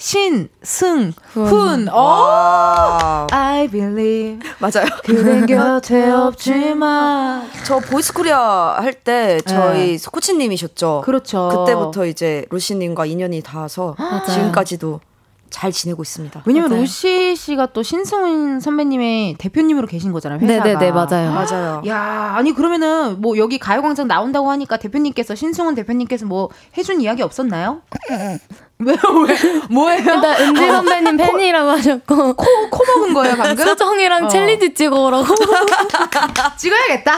신 승훈. 훈. 어. 와. I believe 맞아요. 그댄 곁에 없지만. 저 보이스코리아 할 때 저희 코치님이셨죠. 그렇죠. 그때부터 이제 로시님과 인연이 닿아서 지금까지도 잘 지내고 있습니다. 왜냐면 맞아요. 로시 씨가 또 신승훈 선배님의 대표님으로 계신 거잖아요. 회사가. 네네네, 맞아요. 맞아요. 야, 아니 그러면은 뭐 여기 가요광장 나온다고 하니까 대표님께서 신승훈 대표님께서 뭐 해준 이야기 없었나요? 왜요? 왜? 뭐예요? 일단 은지 선배님 팬이라고 하셨고 코, 코 먹은 거예요 방금? 소정이랑 어. 챌린지 찍어 오라고 찍어야겠다.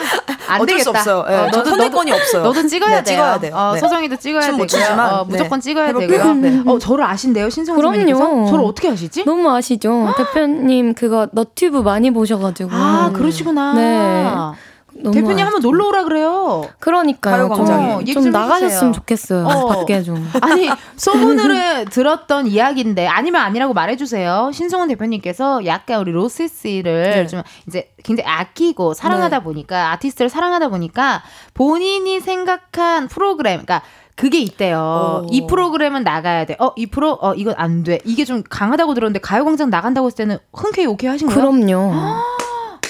안 어쩔 되겠다. 수 없어요. 예, 저 선택권이 없어요. 너도 찍어야 네, 돼요. 찍어야 돼요. 어, 네. 소정이도 찍어야. 추지만, 어, 무조건 네. 찍어야 해볼게요. 되고요. 네. 어, 저를 아신대요 그럼요. 선배님께서? 저를 어떻게 아시지? 너무 아시죠? 대표님 그거 너튜브 많이 보셔가지고 아 그러시구나. 네. 너무 대표님. 한번 놀러 오라 그래요. 그러니까요. 어, 좀, 좀좀 나가셨으면. 좋겠어요. 어. 밖에 좀. 아니 소문으로 들었던 이야기인데 아니면 아니라고 말해주세요. 신승훈 대표님께서 약간 우리 로시 씨를 네. 좀 이제 굉장히 아끼고 사랑하다 보니까 아티스트를 사랑하다 보니까 본인이 생각한 프로그램, 그러니까 그게 있대요. 오. 이 프로그램은 나가야 돼. 어, 이 프로, 어, 이건 안 돼. 이게 좀 강하다고 들었는데 가요광장 나간다고 했을 때는 흔쾌히 오케이 하신 거예요? 그럼요.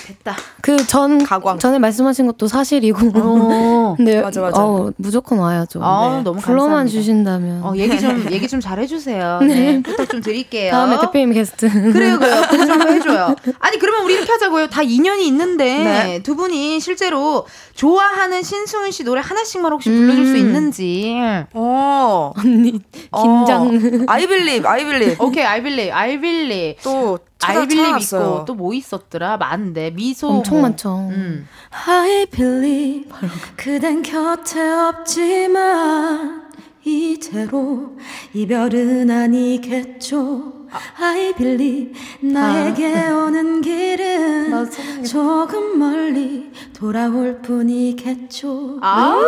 됐다. 그전 가광. 전에 말씀하신 것도 사실이고. 어. 근데 맞아, 맞아. 어, 무조건 와야죠. 아, 네. 너무 불러만 감사합니다. 주신다면. 어, 얘기 좀, 얘기 좀 잘해주세요. 네. 부탁 좀 드릴게요. 다음에 대표님 게스트. 그래요, 그래요. 그거 좀 해줘요. 아니, 그러면 우리 이렇게 하자고요. 다 인연이 있는데, 네. 두 분이 실제로 좋아하는 신승훈 씨 노래 하나씩만 혹시 불러줄 수 음. 있는지. 어. 언니 긴장. 아이빌립, 아이빌립. 오케이, I believe, I believe. 또 아놨어요. 있고, 또 뭐 있었더라? 많은데, 미소. 엄청 뭐. 많죠. 음. I believe 그댄 곁에 없지만 이대로 이별은 아니겠죠 I believe 나에게 오는 길은 조금 멀리 돌아올 뿐이겠죠 아,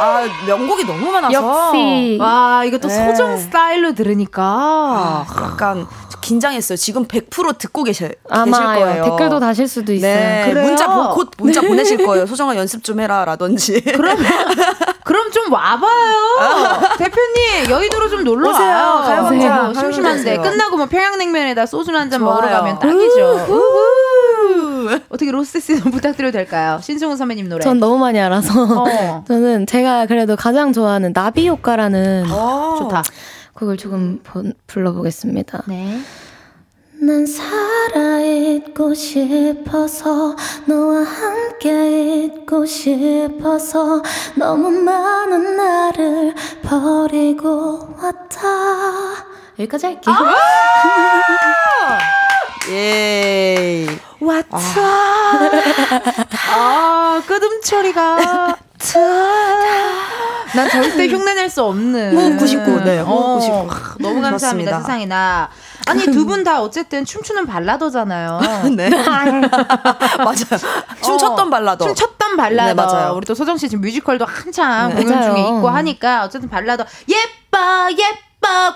아, 명곡이 너무 많아서. 역시 와, 이거 또 네. 소정 스타일로 들으니까. 아, 약간 긴장했어요. 지금 100% 듣고 계실, 계실 아마 거예요. 댓글도 다실 수도 있어요. 네, 그래요? 문자 보, 곧 문자 보내실 거예요. 소정아 연습 좀 해라라든지. 그럼 그럼 좀 와봐요. 대표님 여의도로 좀 놀러 오세요. 와요. 가요광장. 어, 심심한데 끝나고 뭐 평양냉면에다 소주 한 잔. 먹으러 가면 딱이죠. 어떻게 로스 씨 부탁드려도 될까요? 신승훈 선배님 노래. 전 너무 많이 알아서 어. 저는 제가 그래도 가장 좋아하는 나비 효과라는 좋다. 곡을 조금 본- 불러보겠습니다. 네. 난 살아있고 싶어서 너와 함께 있고 싶어서 너무 많은 나를 버리고 왔다 여기까지 할게요 예. 아, 끄듬 처리가. 난 절대 흉내낼 수 없는. 호흡 99, 네, 호흡 99. 어, 너무 감사합니다, 그렇습니다. 세상에나. 아니, 두 분 다 어쨌든 춤추는 발라더잖아요. 네. 맞아요. 춤췄던 발라더. 춤췄던 발라더. 네, 맞아요. 우리 또 소정 씨 지금 뮤지컬도 한참 네. 공연 중에 맞아요. 있고 하니까 어쨌든 발라더 예뻐 예뻐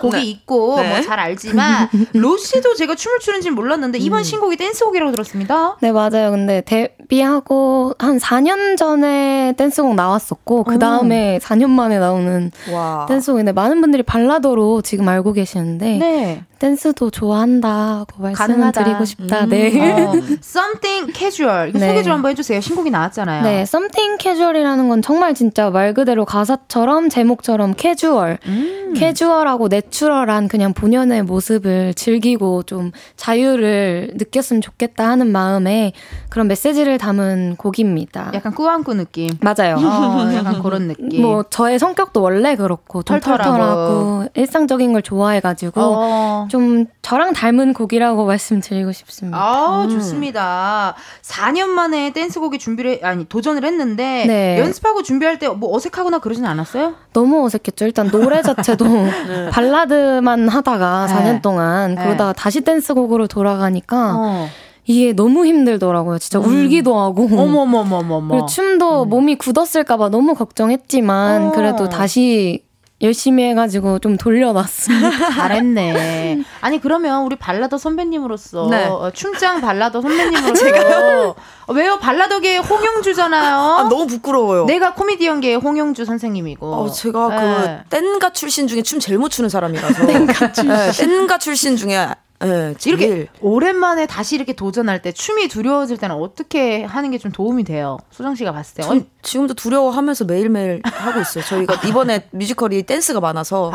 곡이 네. 있고 네. 뭐잘 알지만 로시도 제가 춤을 추는지 몰랐는데 이번 음. 신곡이 댄스곡이라고 들었습니다. 네, 맞아요. 근데 데뷔하고 한 4년 전에 댄스곡 나왔었고, 그 다음에 4년 만에 나오는 와. 댄스곡인데, 많은 분들이 발라더로 지금 알고 계시는데, 네. 댄스도 좋아한다고 말씀을 가능하다. 드리고 싶다. 음. 네. 어, Something Casual 이거 네. 소개 좀 한번 해주세요. 신곡이 나왔잖아요. 네, something casual이라는 건 정말 진짜 말 그대로 가사처럼 제목처럼 캐주얼, 음. 캐주얼하고 내추럴한 그냥 본연의 모습을 즐기고 좀 자유를 느꼈으면 좋겠다 하는 마음에 그런 메시지를 담은 곡입니다. 약간 꾸안꾸 느낌. 맞아요. 어, 약간 그런 느낌. 뭐 저의 성격도 원래 그렇고 좀 털털하고. 털털하고 일상적인 걸 좋아해가지고 어. 좀 저랑 닮은 곡이라고 말씀드리고 싶습니다. 아, 좋습니다. 4년 만에 댄스곡에 준비를, 아니, 도전을 했는데, 네. 연습하고 준비할 때 뭐 어색하거나 그러진 않았어요? 너무 어색했죠. 일단 노래 자체도 발라드만 하다가 네. 4년 동안 네. 그러다가 다시 댄스곡으로 돌아가니까 어. 이게 너무 힘들더라고요. 진짜 울기도 하고. 어머머머머머. 춤도 몸이 굳었을까봐 너무 걱정했지만 어. 그래도 다시 열심히 해가지고 좀 돌려놨습니다. 잘했네. 아니 그러면 우리 발라더 선배님으로서 네. 어, 춤장 발라더 선배님으로서 어, 왜요? 발라더계의 홍영주잖아요. 아, 너무 부끄러워요. 내가 코미디언계의 홍영주 선생님이고. 어, 제가 네. 그 땐가 출신 중에 춤 제일 못 추는 사람이라서. 땐가 출신. 땐가 출신 중에 예, 제일. 이렇게 오랜만에 다시 이렇게 도전할 때 춤이 두려워질 때는 어떻게 하는 게 좀 도움이 돼요? 소정 씨가 봤을 때. 전 지금도 두려워하면서 매일매일 하고 있어요. 저희가 이번에 뮤지컬이 댄스가 많아서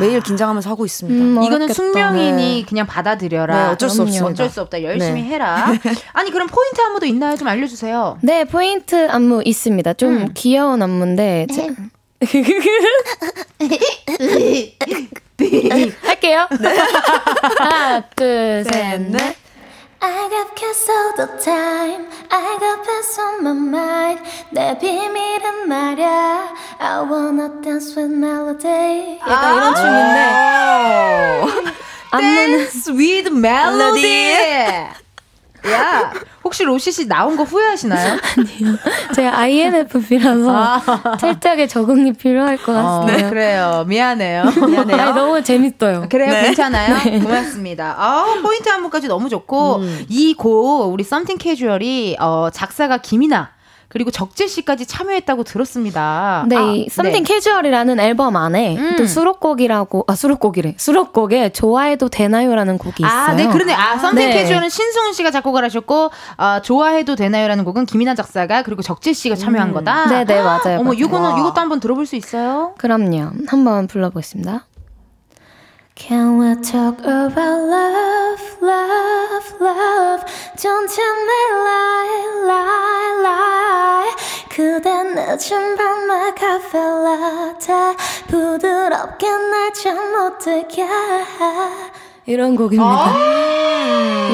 매일 긴장하면서 하고 있습니다. 음, 이거는. 숙명이니 그냥 받아들여라. 네, 어쩔 수. 없습니다. 어쩔 수 없다. 열심히 네. 해라. 아니 그럼 포인트 안무도 있나요? 좀 알려주세요. 네, 포인트 안무 있습니다. 좀 음. 귀여운 안무인데. 제- 할게요. 하나, 둘, 셋, 넷. I got kiss all the time I got pass on my mind 내 비밀은 말야 I wanna dance with melody 약간 이런 춤인데. 안무는 Dance with melody. 야, 혹시 로시 씨 나온 거 후회하시나요? 제가 INFP라서 살짝의 적응이 필요할 것 어, 같네요. 그래요. 미안해요. 아니, 너무 재밌어요. 그래요, 네. 괜찮아요. 고맙습니다. 아, 포인트 안무까지 너무 좋고 이곡 우리 썸띵 캐주얼이 어, 작사가 김이나 그리고 적재 씨까지 참여했다고 들었습니다. 네, 아, 이 Something Casual이라는 앨범 안에 음. 또 수록곡이라고 아 수록곡이래 수록곡에 좋아해도 되나요라는 곡이 있어요. 아, 네, 그러네. 아, 썸띵 네. 캐주얼은 신승훈 씨가 작곡을 하셨고, 어, 좋아해도 되나요라는 곡은 김이나 작사가 그리고 적재 씨가 참여한 거다. 네, 네 맞아요. 어머. 이거는 와. 이것도 한번 들어볼 수 있어요? 그럼요. 한번 불러보겠습니다. Can we talk about love, love, love Don't tell me lie, lie, lie 그대 늦은 밤의 카페 라떼 부드럽게 날 잠못 들게 이런 곡입니다.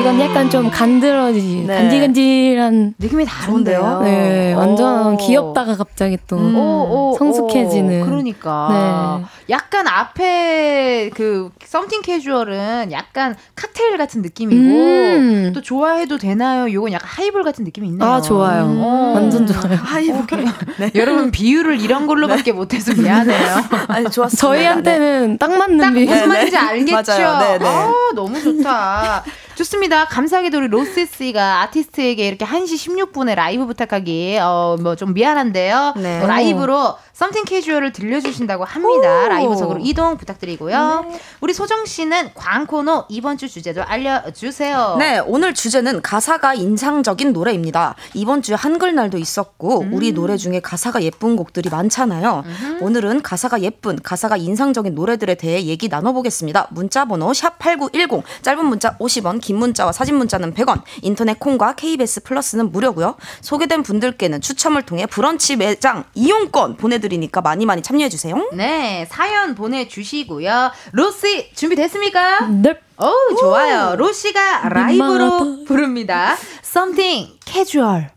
이건 약간 좀 간드러지, 네. 간질간질한. 느낌이 다른데요? 네, 완전 오. 귀엽다가 갑자기 또 오, 오, 성숙해지는. 오, 그러니까. 약간 앞에 그 Something Casual은 약간 칵테일 같은 느낌이고 음. 또 좋아해도 되나요? 요건 약간 하이볼 같은 느낌이 있네요. 아 좋아요. 어. 완전 좋아요. 하이브게. 네. 여러분 비유를 이런 걸로밖에 못해서 미안해요. 아니 좋았습니다. 네. 저희한테는 딱 맞는 딱 비. 무슨 네, 말인지 네. 알겠죠? 맞아요. 네, 네. 아, 너무 좋다. 좋습니다. 감사하게도 우리 로시 씨가 아티스트에게 이렇게 1시 16분에 라이브 부탁하기, 어, 뭐 좀 미안한데요. 네. 어, 라이브로 Something Casual을 들려주신다고 합니다. 라이브석으로 이동 부탁드리고요. 우리 소정 씨는 광코노 이번 주 주제도 알려주세요. 네, 오늘 주제는 가사가 인상적인 노래입니다. 이번 주에 한글날도 있었고, 음. 우리 노래 중에 가사가 예쁜 곡들이 많잖아요. 오늘은 가사가 예쁜, 가사가 인상적인 노래들에 대해 얘기 나눠보겠습니다. 문자번호 샵 8910, 짧은 문자 50원, 긴 문자와 사진 문자는 100원, 인터넷 콩과 KBS 플러스는 무료고요. 소개된 분들께는 추첨을 통해 브런치 매장 이용권 보내 드리니까 많이 많이 참여해주세요. 네, 사연 보내주시고요. 로시 준비됐습니까? 네. 오, 좋아요. 로시가 라이브로 부릅니다. Something Casual.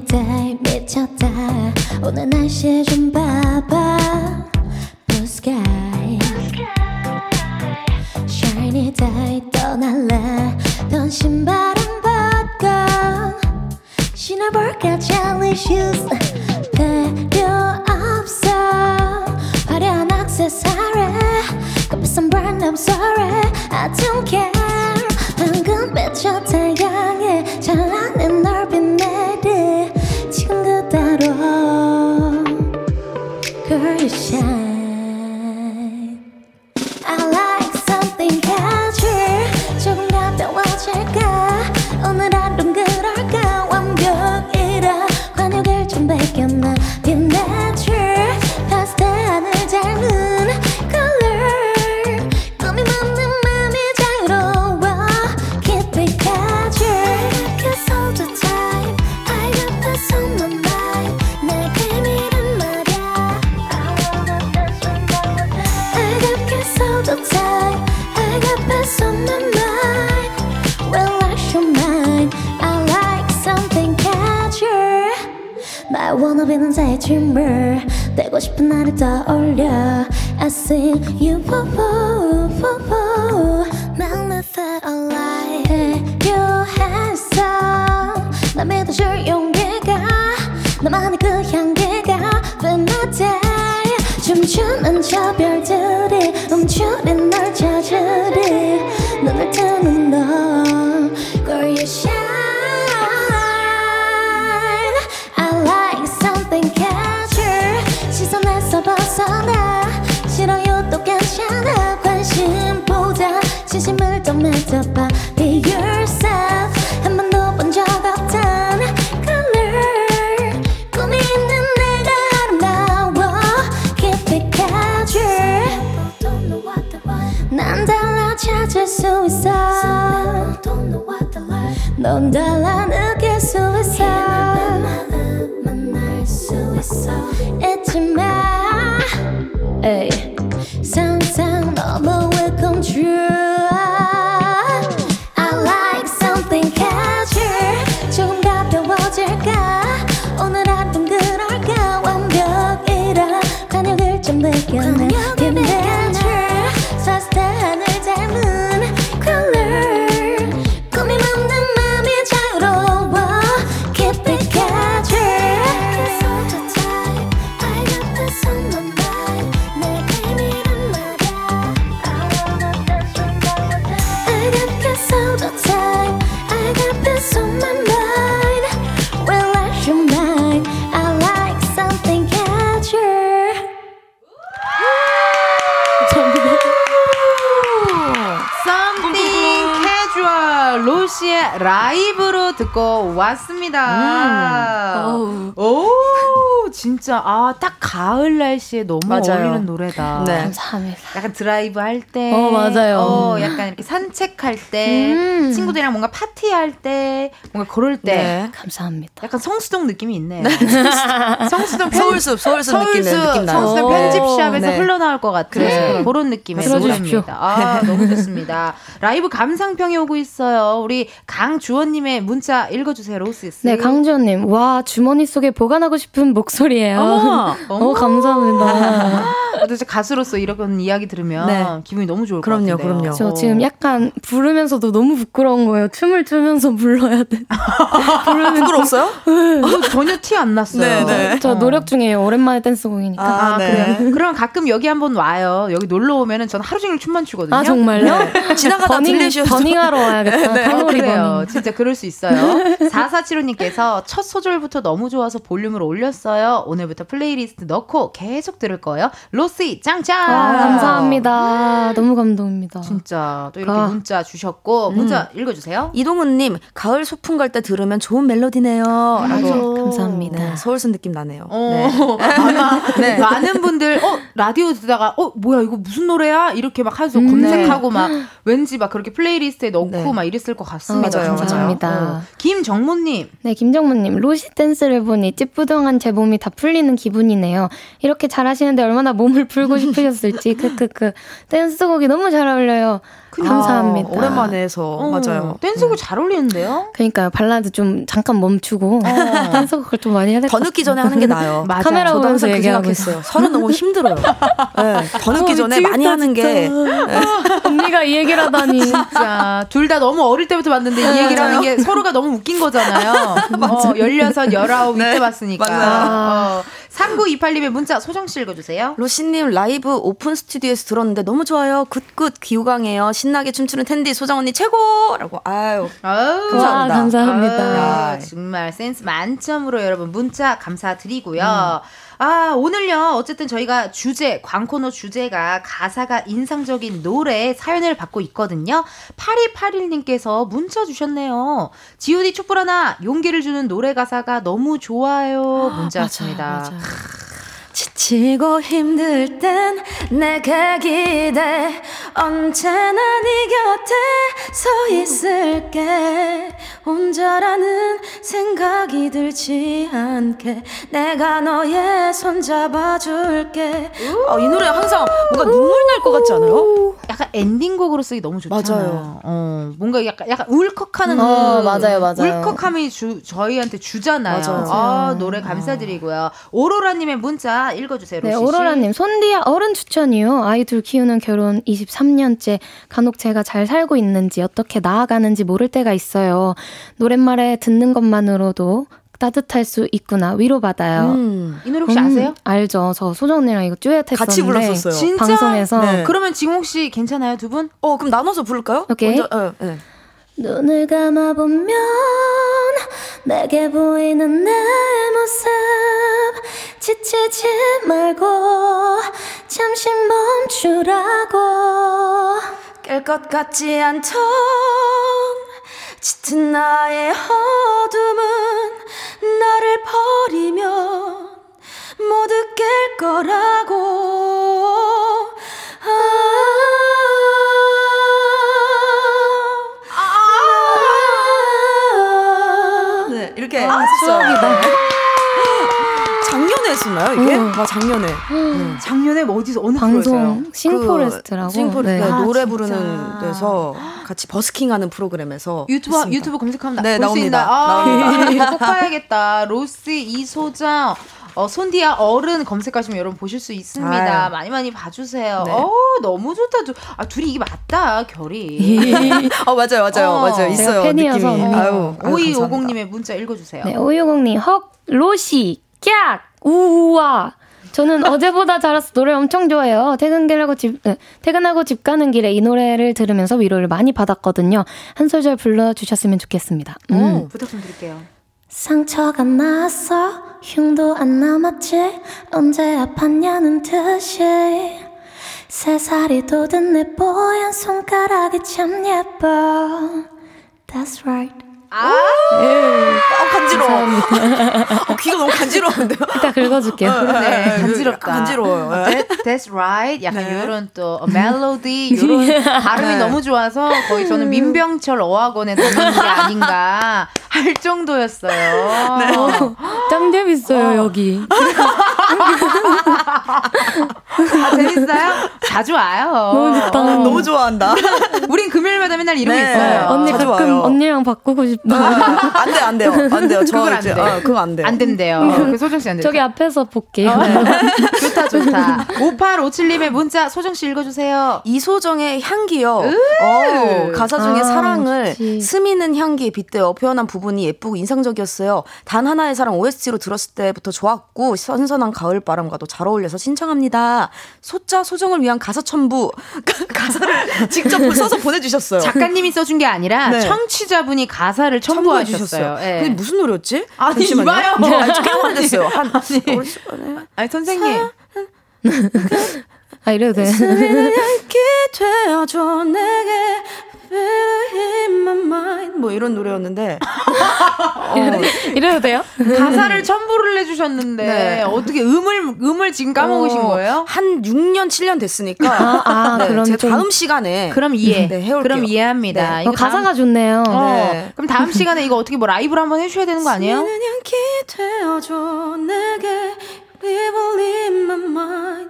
Sunny day 미쳤다 오늘 날씨 좀 봐봐 blue sky shiny day 떠날래 변신 바람 벗고 신어볼까 jelly shoes 필요 없어 화려한 액세서리 값비싼 brand I'm sorry I don't care 황금빛 저 태양에 찬란 dreamer 되고 싶은 나를 떠올려 I sing you woo woo woo woo 난 never alive 필요했어 나 믿어줄 용기가 나만의 그 향기가 When my day 춤추는 저 별들이 움츠린 진 가을 날씨에 너무 맞아요. 어울리는 노래다. 네. 감사합니다. 약간 드라이브 할 때, 어, 맞아요. 어, 약간 산책할 때, 음. 친구들이랑 뭔가 파티할 때, 뭔가 그럴 때, 네. 감사합니다. 약간 성수동 느낌이 있네. 성수동 편- 서울숲 서울숲 느낌 서울숲, 느낌 나요. 성수동 오. 편집샵에서 네. 흘러나올 것 같은 그래. 그런 느낌의. 노래입니다. 아, 너무 좋습니다. 라이브 감상평이 오고 있어요. 우리 강주원님의 문자 읽어주세요, 로시 씨. 네, 강주원님. 와, 주머니 속에 보관하고 싶은 목소리예요. 어머, 어, 감사합니다. 이제 가수로서 이런 이야기 들으면 네. 기분이 너무 좋을 그럼요, 것 같은데요. 그럼요. 저 지금 약간 부르면서도 너무 부끄러운 거예요. 춤을 추면서 불러야 돼. 부끄러웠어요? 어, 전혀 티 안 났어요. 네, 네. 저 노력 중이에요. 오랜만에 댄스곡이니까. 아, 아, 네. 그래요? 그럼 가끔 여기 한번 와요. 여기 놀러 오면은 전 하루 종일 춤만 추거든요. 아, 정말요? 지나가다 버닝, 들리셔서 버닝하러 와야겠다. 어, 칼로리 그래요. 버닝. 진짜 그럴 수 있어요. 4475님께서 첫 소절부터 너무 좋아서 볼륨을 올렸어요. 오늘부터 플레이리스트 넣고 계속 들을 거예요. 로시 짱짱! 아, 감사합니다. 너무 감동입니다. 진짜 또 이 렇게 아. 문자 주셨고 문자 읽어주세요. 이동훈님 가을 소풍 갈 때 들으면 좋은 멜로디네요. 라고. 감사합니다. 네, 서울숲 느낌 나네요. 어, 네. 아마 네. 많은 분들 어 라디오 듣다가 어 뭐야 이거 무슨 노래야 이렇게 막 하면서 음. 검색하고 막 왠지 막 그렇게 플레이리스트에 넣고 네. 막 이랬을 것 같습니다. 맞아요, 감사합니다. 어. 김정모님. 네, 김정무님, 로시 댄스를 보니 찌뿌둥한 제 몸이 다 풀리는 기분이네요. 이렇게 잘하시는데 얼마나 몸을 풀고 싶으셨을지, 크크크. 댄스곡이 너무 잘 어울려요. 감사합니다. 아, 오랜만에 해서 어, 맞아요. 댄스곡 잘 어울리는데요? 그러니까요, 발라드 좀 잠깐 멈추고, 댄스곡을 좀 많이 해야 될것더 같아요. 늦기 전에 하는 게 나아요. 맞아요. 카메라 저도 항상 그 생각했어요. 서른 너무 힘들어요. 네, 더 늦기 전에 많이 하는 게 언니가 이 얘기를 하다니. 진짜 둘 다 너무 어릴 때부터 봤는데 이 얘기를 하는 게 서로가 너무 웃긴 거잖아요. 어, 16, 19 이때 봤으니까. 맞아요. 어, 3928님의 문자 소정 씨 읽어주세요. 로시님 라이브 오픈 스튜디오에서 들었는데 너무 좋아요. 굿굿 귀호강해요. 신나게 춤추는 텐데 소정 언니 최고라고. 아유 아우, 감사합니다. 와, 감사합니다. 아, 정말 센스 만점으로 여러분 문자 감사드리고요. 아, 오늘요. 어쨌든 저희가 주제, 광코너 주제가 가사가 인상적인 노래 사연을 받고 있거든요. 8281님께서 문자 주셨네요. GOD 촛불 하나, 용기를 주는 노래 가사가 너무 좋아요. 문자 왔습니다. 지치고 힘들 땐 내게 기대 언제나 네 곁에 서 있을게 혼자라는 생각이 들지 않게 내가 너의 손 잡아줄게 아, 이 노래 항상 뭔가 눈물 날 것 같지 않아요? 약간 엔딩곡으로 쓰기 너무 좋잖아요. 맞아요. 어, 뭔가 약간 약간 울컥하는 음, 어, 그 맞아요, 맞아요. 울컥함이 주, 저희한테 주잖아요. 맞아요. 아, 노래 감사드리고요. 오로라님의 문자 읽어주세요. 네. 오로라님, 손디야 어른 추천이요. 아이들 키우는 결혼 23년째. 간혹 제가 잘 살고 있는지, 어떻게 나아가는지 모를 때가 있어요. 노랫말에 듣는 것만으로도 따뜻할 수 있구나. 위로받아요. 음. 이 노래 혹시 음, 아세요? 알죠. 저 소정 언니랑 이거 듀엣 했었는데. 같이 불렀었어요. 진짜? 방송에서. 네. 그러면 지홍 씨 괜찮아요, 두 분? 어 그럼 나눠서 부를까요? 오케이. 먼저, 예, 예. 눈을 감아보면 내게 보이는 내 모습 지치지 말고 잠시 멈추라고. 깰 것 같지 않던 짙은 나의 어둠은 나를 버리면 모두 깰 거라고. 아, 네 이렇게 했었어요. 작년에 했었나요 이게? 와 작년에 작년에 뭐 어디서 어느 프로에서요? 방송 싱포레스트라고. 그 싱포레스트 네. 네, 노래 아, 부르는. 데서 같이 버스킹하는 프로그램에서 유튜브 했습니다. 유튜브 검색하면 네, 볼수 나옵니다. 있나? 아, 나옵니다. 꼭 봐야겠다. 로스 이소정 어, 손디아 어른 검색하시면 여러분 보실 수 있습니다. 아유. 많이 많이 봐주세요. 네. 어 너무 좋다. 두, 아 둘이 이게 맞다 결이. 어 맞아요 맞아요 어, 맞아요 있어요 팬이어서 느낌이 언니. 아유, 아유, 오이 감사합니다. 오공님의 문자 읽어주세요. 네, 오유공님, 헉, 로시, 깍, 우와. 저는 어제보다 잘해서 노래 엄청 좋아해요. 퇴근길하고 집, 네, 퇴근하고 집 가는 길에 이 노래를 들으면서 위로를 많이 받았거든요. 한 소절 불러주셨으면 좋겠습니다. 음. 음, 부탁 좀 드릴게요. 상처가 났어 흉도 안 남았지 언제 아팠냐는 듯이 세 살이 돋은 내 뽀얀 손가락이 참 예뻐 That's right 아, 아 간지러워 어, 귀가 너무 간지러운데요 이따 긁어줄게요. 네, 간지럽다. 간지러워요 네. That, that's right. 약간 네. 이런 또 멜로디, 이런 발음이 네. 너무 좋아서 거의 저는 민병철 어학원에 다니는 게 아닌가 할 정도였어요. 네. 짱 재밌어요, 여기. 아, 재밌어요? 자주 와요. 너무 좋다. 너무 좋아한다 우린 금요일마다 맨날 이러고 네. 있어요. 언니 가끔 와요. 언니랑 바꾸고 싶 다. 안돼 안 돼요 안 돼요 저 그건 안 돼. 어, 그거 안 돼요 안 된대요. 그 소정 씨 안 돼. 저기 앞에서 볼게요. 좋다 좋다. 5857님의 문자 소정 씨 읽어주세요. 이소정의 향기요. 어, 가사 중에 아, 사랑을 좋지. 스미는 향기에 빗대어 표현한 부분이 예쁘고 인상적이었어요. 단 하나의 사랑 OST로 들었을 때부터 좋았고 선선한 가을 바람과도 잘 어울려서 신청합니다. 소자 소정을 위한 가사 첨부 가사를 직접 써서 보내주셨어요. 작가님이 써준 게 아니라 네. 청취자분이 가사를 첨부해 첨부하셨어요. 주셨어요. 예. 근데 무슨 노래였지? 아니, 잠시만요. 이봐요. 네, 아니, 꽤 오래됐어요. 한 아니. 아니 선생님. 아, 이래도 돼. 되어줘 내게 뭐 이런 노래였는데 이래도 돼요? 가사를 첨부를 해주셨는데 네. 어떻게 음을 음을 지금 까먹으신 어, 거예요? 한 6년 7년 됐으니까 아, 아, 네, 그럼 제가 좀- 다음 시간에 그럼 이해. 네, 해올게요. 그럼 이해합니다. 네. 이거 어, 가사가 다음, 좋네요. 어, 네. 그럼 다음 시간에 이거 어떻게 뭐 라이브로 한번 해주셔야 되는 거 아니에요?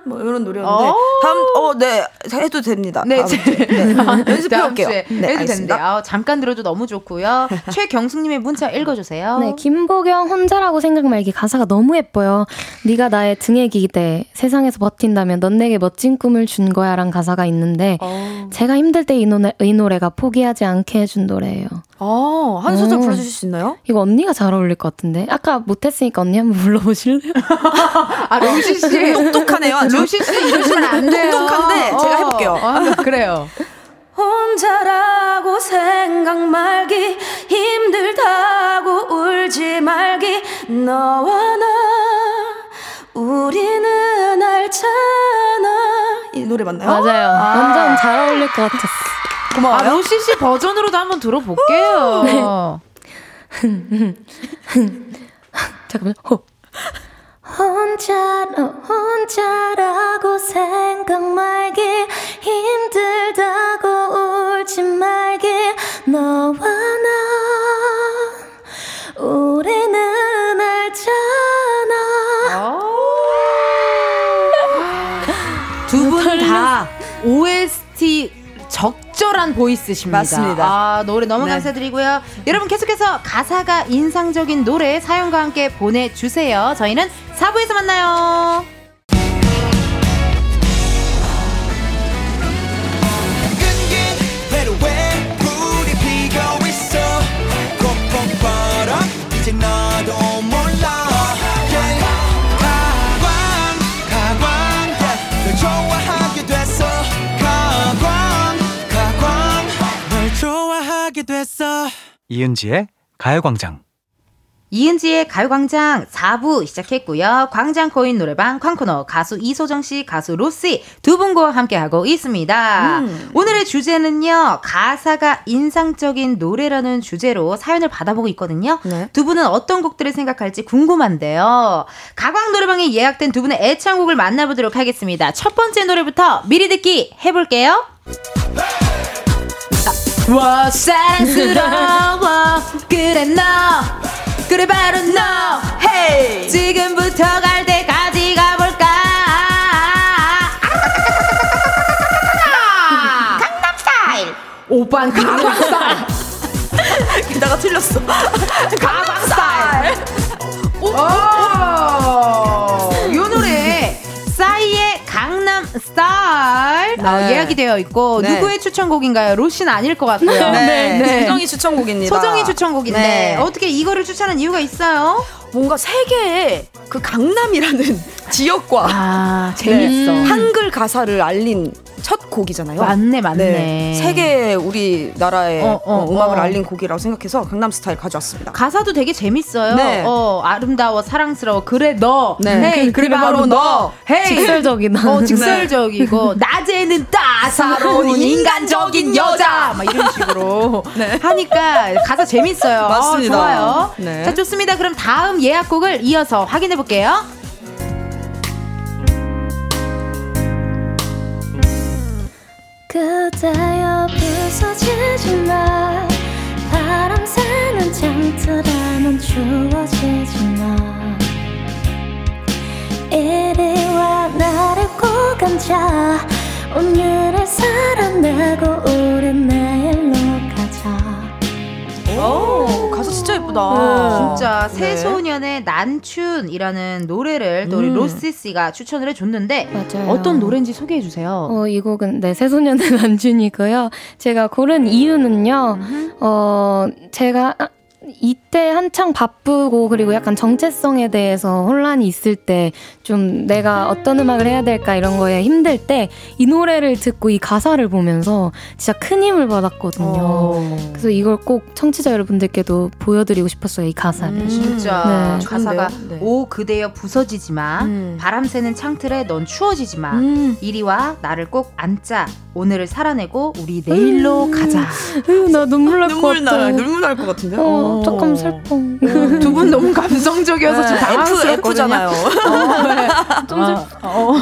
뭐 이런 노래였는데 어. 다음 어네 해도 됩니다. 네, 제-. 네. 연습해 다음 올게요. 주에 네, 해도. 된대요. 아, 잠깐 들어도 너무 좋고요. 최경숙님의 문자 읽어주세요. 네, 김보경 혼자라고 생각 말기 가사가 너무 예뻐요. 네가 나의 등에 기대 세상에서 버틴다면 넌 내게 멋진 꿈을 준 거야란 가사가 있는데 어. 제가 힘들 때 이 노래, 이 노래가 포기하지 않게 해준 노래예요. 어, 한 소절 음. 불러주실 수 있나요? 이거 언니가 잘 어울릴 것 같은데 아까 못했으니까 언니 한번 불러보실래요? 아, 로시 씨. 똑똑하네요. 아주. 로시 씨 이러시면 안 돼요. 똑똑한데 제가 해볼게요. 어, 그래요. 혼자라고 생각 말기 힘들다고 울지 말기 너와 나 우리는 알잖아 이 노래 맞나요? 맞아요. 완전 잘 어울릴 것 같았어. 아, 로시 씨 버전으로도 한번 들어볼게요. 잠깐만요. 호. 혼자 혼자라고 생각 말기 힘들다고 울지 말기 너와 나 우리는 적절한 보이스십니다. 맞습니다. 아, 노래 너무 네. 감사드리고요. 여러분 계속해서 가사가 인상적인 노래 사연과 함께 보내주세요. 저희는 4부에서 만나요. 됐어 이은지의 가요광장. 이은지의 가요광장 4부 시작했고요. 광장 코인 노래방 쾅코너 가수 이소정 씨, 가수 로씨 두 분과 함께하고 있습니다. 오늘의 주제는요. 가사가 인상적인 노래라는 주제로 사연을 받아보고 있거든요. 네. 두 분은 어떤 곡들을 생각할지 궁금한데요. 가광 노래방에 예약된 두 분의 애창곡을 만나보도록 하겠습니다. 첫 번째 노래부터 미리 듣기 해볼게요. 와 사랑스러워. 그래 너. 그래 바로 너. 헤이. 지금부터 갈 때까지 가볼까? 강남 스타일. 오빤 강남스타일. 게다가 틀렸어. 오, 이 노래 싸이의 강남 스타일 아, 네. 예약이 되어 있고 네. 누구의 추천곡인가요? 로시는 아닐 것 같고요. 네, 소정이 추천곡입니다 소정이 추천곡인데 네. 어떻게 이거를 추천한 이유가 있어요? 뭔가 세계의 그 강남이라는 지역과 아 재밌어. 한글 가사를 알린 첫 곡이잖아요. 맞네, 맞네. 세계 우리나라의 어, 어, 어, 음악을 어. 알린 곡이라고 생각해서 강남 스타일 가져왔습니다. 가사도 되게 재밌어요. 네. 어, 아름다워, 사랑스러워, 그래 너. 네. hey, 그래, 바로 너. hey. 직설적이다. 어, 직설적이고 낮에는 따사로운 인간적인 여자 막 이런 식으로 하니까 가사 재밌어요. 맞습니다. 어, 좋아요. 네. 자 좋습니다. 그럼 다음 예약곡을 이어서 확인해 볼게요. 그대여 부서지지 마. 바람 새는 장틀에 넌 추워지지 마. 이리 와 나를 꼭 앉아 오늘을 살아내고 우린 내일로 가자. 오, 예쁘다. 진짜 네. 새소년의 난춘이라는 노래를 또 우리 음. 로시 씨가 추천을 해줬는데 맞아요. 어떤 노래인지 소개해 주세요. 어, 이 곡은 네, 새소년의 난준이고요. 제가 고른 이유는요. 어, 제가 아, 이때 한창 바쁘고 그리고 약간 정체성에 대해서 혼란이 있을 때 좀 내가 어떤 음악을 해야 될까 이런 거에 힘들 때 이 노래를 듣고 이 가사를 보면서 진짜 큰 힘을 받았거든요. 어. 그래서 이걸 꼭 청취자 여러분들께도 보여드리고 싶었어요 이 가사를. 음. 진짜 네. 가사가? 네. 오 그대여 부서지지 마 음. 바람 새는 창틀에 넌 추워지지 마 음. 이리 와 나를 꼭 안자 오늘을 살아내고 우리 내일로 가자 으, 나 눈물 날 것 눈물 같아. 나 눈물 날 것 같은데. 어, 조금 슬퍼. 두 분 너무 감성적이어서 지금 F 당황스럽거든요 F잖아요. 어, 네. 어, 어,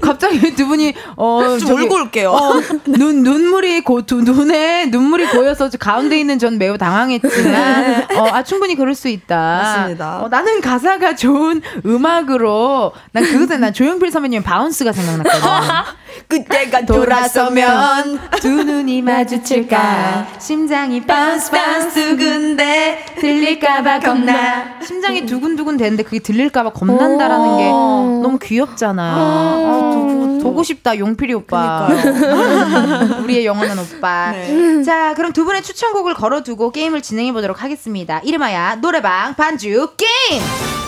갑자기 두 분이 어 좀 울고 올게요. 어, 눈 눈물이 고 두, 눈에 눈물이 고여서 저 가운데 있는 전 매우 당황했지만 어, 아 충분히 그럴 수 있다. 맞습니다. 어, 나는 가사가 좋은 음악으로 난 그것에 난 조용필 선배님 Bounce가 생각났거든. 그때가 돌아서면 두 눈이 마주칠까 심장이 Bounce Bounce 두근대 들릴까봐 겁나. 심장이 두근두근 대는데 그게 들릴까봐 겁난다라는 게 너무 귀엽잖아. 아, 보고 싶다 용필이 오빠. 우리의 영원한 오빠. 자 그럼 두 분의 추천곡을 걸어두고 게임을 진행해 보도록 하겠습니다. 이름하여 노래방 반주 게임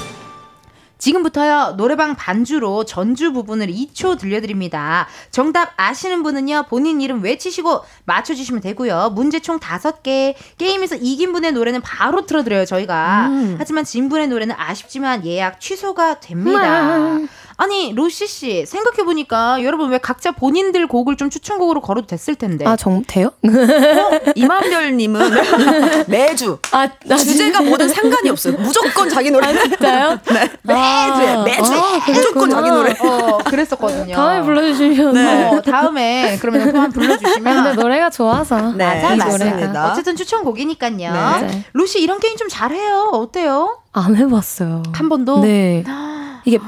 지금부터요 노래방 반주로 전주 부분을 2초 들려드립니다. 정답 아시는 분은요 본인 이름 외치시고 맞춰주시면 되고요. 문제 총 5개 게임에서 이긴 분의 노래는 바로 틀어드려요 저희가. 하지만 진 분의 노래는 아쉽지만 예약 취소가 됩니다. 아니 로시 씨 생각해 보니까 여러분 왜 각자 본인들 곡을 좀 추천곡으로 걸어도 됐을 텐데. 아, 정, 돼요? 이만별 님은 매주 아, 나 주제가 뭐든 상관이 없어요. 무조건 자기 노래. 진짜요? 네. 매주에 매주 아, 무조건. 자기 노래. 어 그랬었거든요. 다음에 불러 주시면. 네. 어, 다음에 그러면 또한번 불러 주시면 근데 노래가 좋아서. 네, 맞아, 이 맞습니다. 어쨌든 추천곡이니까요. 네. 루시 이런 게임 좀 잘해요. 어때요? 안 해봤어요. 한 번도? 네. 이게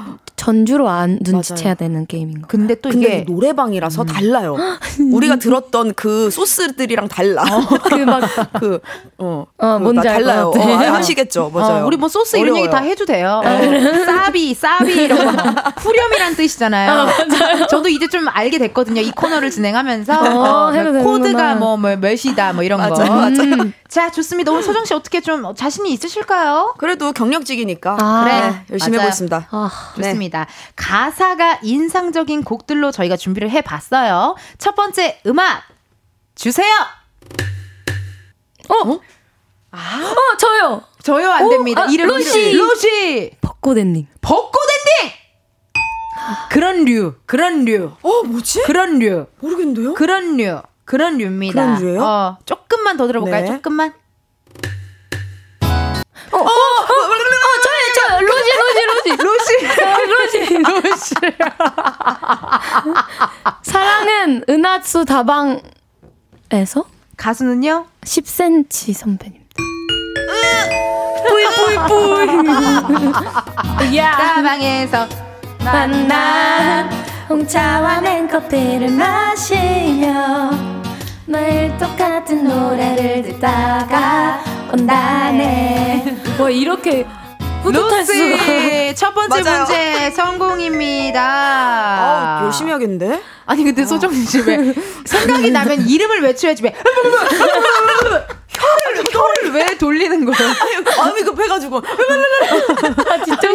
전주로 안 눈치채야 되는 게임인 거. 근데 또 근데 이게 노래방이라서 달라요. 우리가 들었던 그 소스들이랑 달라. 그막 그, 어, 어, 그 뭔지 다 알것 달라요. 같아. 어, 아시겠죠? 맞아요. 어, 우리 뭐 소스 이런 어려워요. 얘기 다 해도 돼요. 어, 싸비, 싸비 이런 거. 후렴이란 뜻이잖아요. 저도 이제 좀 알게 됐거든요. 이 코너를 진행하면서 어, 어, 코드가. 뭐, 뭐 몇이다 뭐 이런 거. 맞아요, 맞아요. 음. 자, 좋습니다. 오늘 소정 씨 어떻게 좀 자신이 있으실까요? 그래도 경력직이니까 아, 네, 그래, 열심히 맞아요. 해보겠습니다. 아, 좋습니다. 가사가 인상적인 곡들로 저희가 준비를 해봤어요. 첫 번째 음악 주세요. 어, 저요. 저요 안 됩니다. 아, 이름 로시. 이름. 로시 벚꽃 엔딩. 벚꽃 엔딩. 그런 류, 그런 류, 어, 뭐지? 그런 류, 모르겠는데요? 그런 류, 그런 류입니다. 그런 류예요? 어, 조금만 더 들어볼까요? 네. 조금만. 저요, 저요. 로지, 로지, 로지. 로시, 로지. 로시. 사랑은 은하수 다방에서 가수는요? 10cm 선배님. 다방에서 만나 홍차와 냉커피를 마시며 매일 똑같은 노래를 듣다가 온다네 와 이렇게 로시 첫 번째 맞아요. 문제 성공입니다. 아, 열심히 하겠는데? 아니 근데 소정 씨왜 생각이 나면 이름을 외쳐야지 왜 혀를 왜 돌리는 거예요? 마음이 급해가지고. 진짜?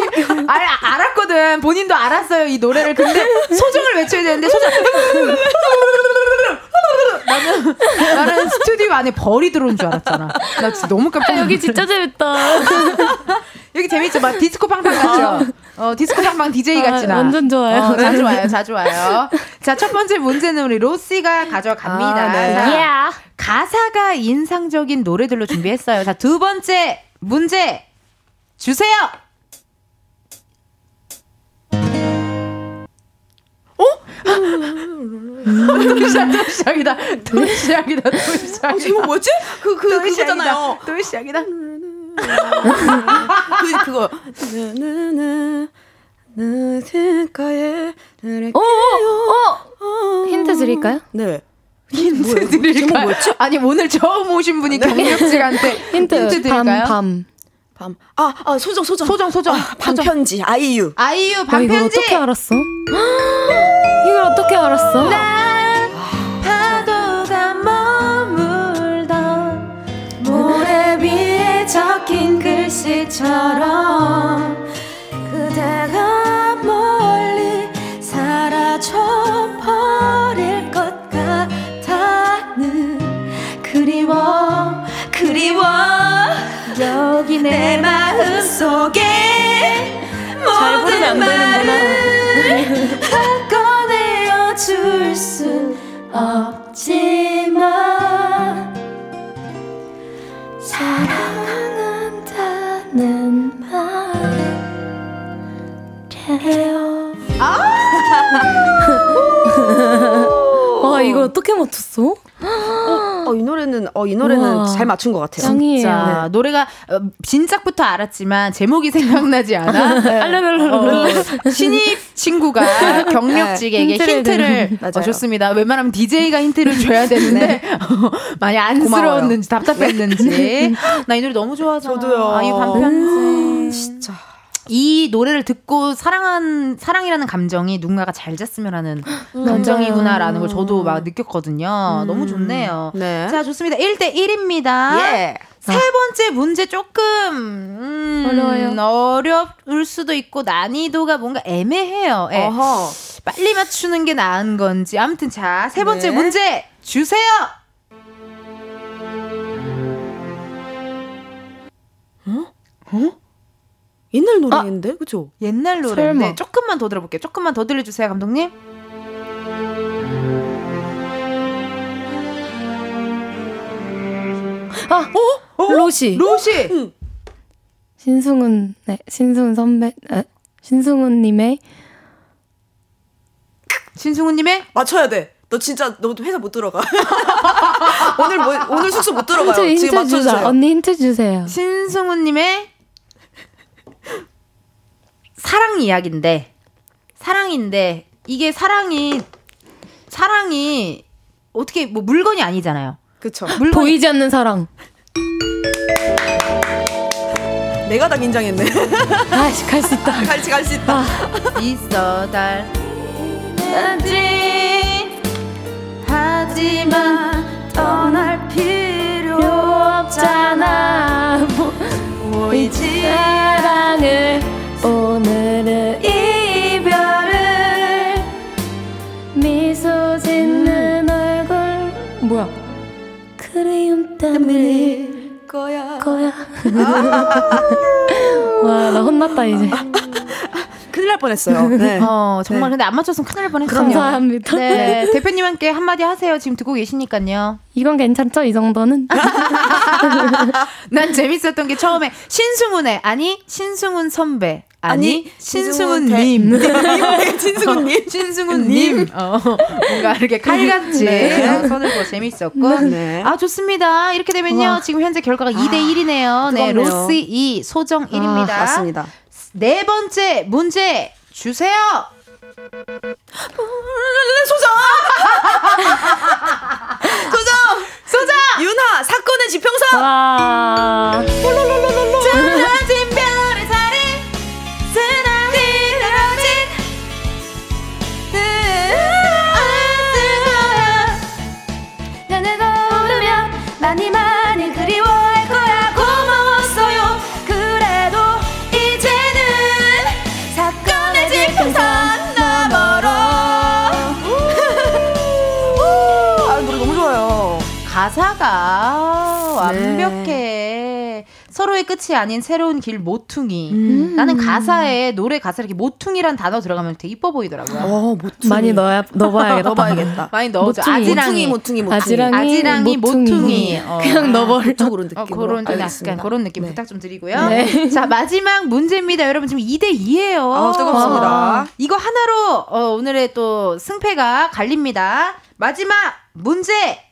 알, 알았거든. 본인도 알았어요 이 노래를. 근데 소정을 외쳐야 되는데 소정. 나는 나는 스튜디오 안에 벌이 들어온 줄 알았잖아. 나 진짜 너무 깜짝 놀랐어 여기 진짜 재밌다. 여기 재밌죠? 막 디스코 팡팡 같죠? 어 디스코 팡팡 DJ 같지 아, 나 완전 좋아요. 어, 자주 와요 자주 와요. 자 첫 번째 문제는 우리 로시가 가져갑니다. 아, 네. 자, yeah. 가사가 인상적인 노래들 로 준비했어요. 자, 두 번째 문제 주세요. 어? 또 시작이다. 또 시작이다. 어, 제목 뭐였지? 그, 그, 또 그거잖아요. 시작이다. 그, 그거. 나나가에 어, 어, 힌트 드릴까요? 네. 힌트 드릴까요? 아니, 오늘 처음 오신 분이 경력직한테 힌트, 힌트 밤, 드릴까요? 밤. 밤. 아, 아, 소정, 소정. 소정, 소정. 아, 밤편지, 아이유. 아이유 야, 이걸 반편지. 어떻게 알았어? 이걸 어떻게 알았어? 파 맞췄어? 어, 이 노래는 어, 이 노래는 우와. 잘 맞춘 것 같아요. 짱이에요. 자, 노래가 어, 진작부터 알았지만 제목이 생각나지 않아? 어, 신입 친구가 경력직에게 힌트를 힌트를 맞아요. 어, 줬습니다. 웬만하면 DJ가 힌트를 줘야 되는데 어, 많이 안쓰러웠는지 답답했는지 나 이 노래 너무 좋아하잖아. 저도요. 아, 이 반편지. 진짜. 이 노래를 듣고 사랑한 사랑이라는 감정이 누군가가 잘 잤으면 하는 감정이구나라는 걸 저도 막 느꼈거든요. 너무 좋네요. 네. 자, 좋습니다. 1대 1입니다. 예. 세 번째 문제 조금 음, 어려워요. 어려울 수도 있고 난이도가 뭔가 애매해요. 예. 빨리 맞추는 게 나은 건지. 아무튼 자, 세 번째 네. 문제 주세요. 옛날 노래인데, 그죠? 옛날 노래인데 설마. 조금만 더 들어볼게요. 조금만 더 들려주세요, 감독님. 아, 로시. 로시. 신승훈, 네, 신승훈 선배, 에, 신승훈님의 신승우님의 맞춰야 돼. 너 진짜 너 회사 못 들어가. 오늘 뭐 오늘 숙소 못 들어가요. 힌트, 힌트. 맞춰주세요. 언니 힌트 주세요. 신승우님의 사랑 이야기인데 사랑인데 이게 사랑이 사랑이 어떻게 뭐 물건이 아니잖아요. 그쵸. 물건이 보이지 않는 사랑. 내가 다 긴장했네. 아씨, 갈수 있다. 같이 갈수 있다. 있어 달 하지 하지만 떠날 필요 없잖아. 보이지 사랑을 때문일 거야. 거야. 와, 나 혼났다 이제. 큰일 날 뻔했어요. 네. 어 정말 네. 근데 안 맞췄으면 큰일 날 뻔했어요. 감사합니다. 네 대표님한테 한마디 하세요. 지금 듣고 계시니까요. 이건 괜찮죠? 이 정도는? 난 재밌었던 게 처음에 신승훈의 아니 신승훈 선배 아니, 신승훈님 진승훈님. 신승훈님 어, 뭔가 이렇게 칼같이 네. 선을 보고 재밌었고 네. 아 좋습니다 이렇게 되면요 지금 현재 결과가 2대 1이네요 네. 로스 2 소정 1입니다 아, 맞습니다. 네 번째 문제 주세요 소정. 소정. 소정. 윤하 사건의 지평선. 와. 가사가 완벽해. 서로의 끝이 아닌 새로운 길 모퉁이. 나는 가사에 노래 가사에 이렇게 모퉁이란 단어 들어가면 되게 이뻐 보이더라고요. 어 모퉁이 많이 넣어야 넣어봐야겠다. 넣어봐야겠다 많이 넣어줘. 모퉁이. 아지랑이. 모퉁이 모퉁이 아지랑이, 아지랑이 모퉁이. 모퉁이. 어. 그냥 넣어버려. 그쪽으로 어, 느낌으로 그런 좀. 약간 그런 느낌 네. 부탁 좀 드리고요. 네. 자 마지막 문제입니다. 여러분 지금 2대 2예요. 아, 뜨겁습니다. 이거 하나로 어, 오늘의 또 승패가 갈립니다. 마지막 문제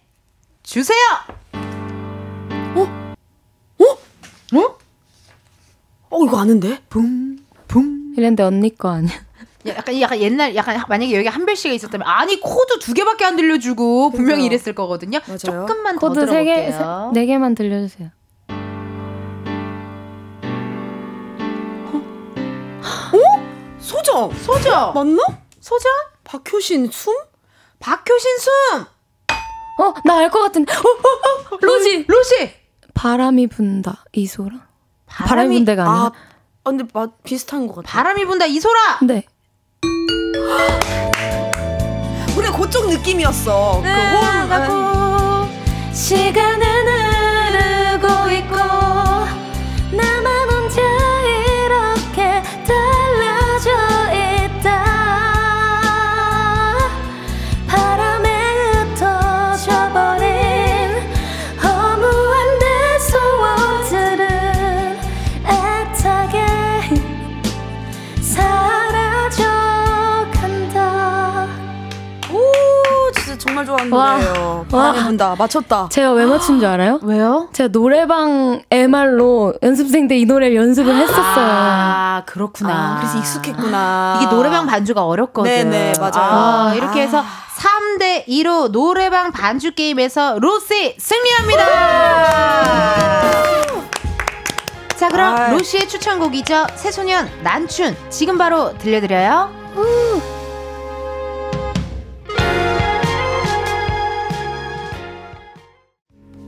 주세요. 어 이거 아는데 붕 붕. 이랬는데 언니 거 아니야? 약간 약간 옛날 약간 만약에 여기 한별 씨가 있었다면 아니 코드 두 개밖에 안 들려주고 분명히 그러니까요. 이랬을 거거든요. 맞아요. 조금만 더 코드 세 개, 들어볼게요. 네 개만 들려주세요. 소정 소저 맞나? 소저 박효신 숨? 박효신 숨 어, 나 알 것 같은데. 어, 어, 어, 로지. 로시 바람이 분다. 이소라. 바람이 분다가 아니야? 아, 아, 근데 마, 비슷한 것 같아. 바람이 분다 이소라. 네. 그래 그쪽 느낌이었어. 그 호흡. 나가고 시간은 노래예요. 와. 바람이 분다. 맞췄다. 제가 왜 맞춘 줄 알아요? 왜요? 제가 노래방 MR로 연습생 때 이 노래를 연습을 했었어요. 아 그렇구나. 아, 그래서 익숙했구나. 이게 노래방 반주가 어렵거든. 네네, 맞아요. 아, 이렇게 아. 해서 3대 2로 노래방 반주 게임에서 로시 승리합니다. 자, 그럼. 로시의 추천곡이죠. 새소년 난춘 지금 바로 들려드려요.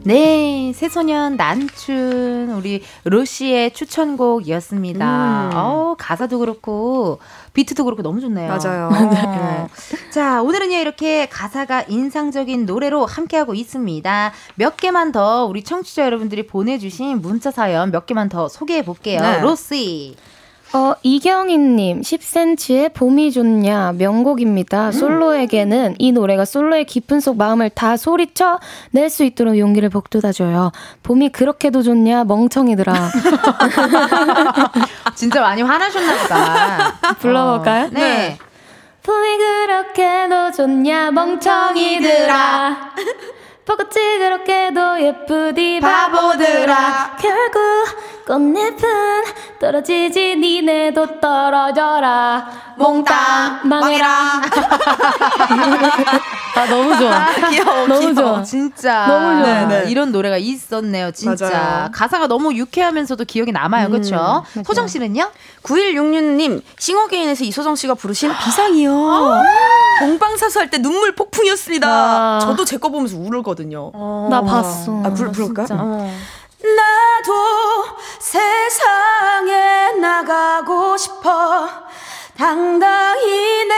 네, 새소년 난춘 우리 로시의 추천곡이었습니다. 음. 어, 가사도 그렇고 비트도 그렇고 너무 좋네요. 맞아요. 어. 자, 오늘은요 이렇게 가사가 인상적인 노래로 함께하고 있습니다. 몇 개만 더 우리 청취자 여러분들이 보내주신 문자 사연 몇 개만 더 소개해 볼게요. 네. 로시. 어, 이경희님, 10cm의 봄이 좋냐, 명곡입니다. 솔로에게는 이 노래가 솔로의 깊은 속 마음을 다 소리쳐 낼 수 있도록 용기를 북돋아줘요. 봄이 그렇게도 좋냐, 멍청이들아. 진짜 많이 화나셨나 보다. 불러볼까요? 어, 네. 봄이 그렇게도 좋냐, 멍청이들아. 벚꽃이 그렇게도 예쁘디 바보들아 결국 꽃잎은 떨어지지 니네도 떨어져라 몽땅 망해라 아 너무 좋아 귀여워. 너무 귀여워. 좋아 진짜 너무 좋아. 네네. 이런 노래가 있었네요. 진짜 맞아요. 가사가 너무 유쾌하면서도 기억이 남아요. 그렇죠? 소정 씨는요? 9166님 싱어게인에서 이소정 씨가 부르신 비상이요. 본방사수 할 때 눈물 폭풍이었습니다. 아. 저도 제 거 보면서 울거든요. 나 봤어. 아, 불, 부를까요? 진짜. 나도 세상에 나가고 싶어. 당당히 내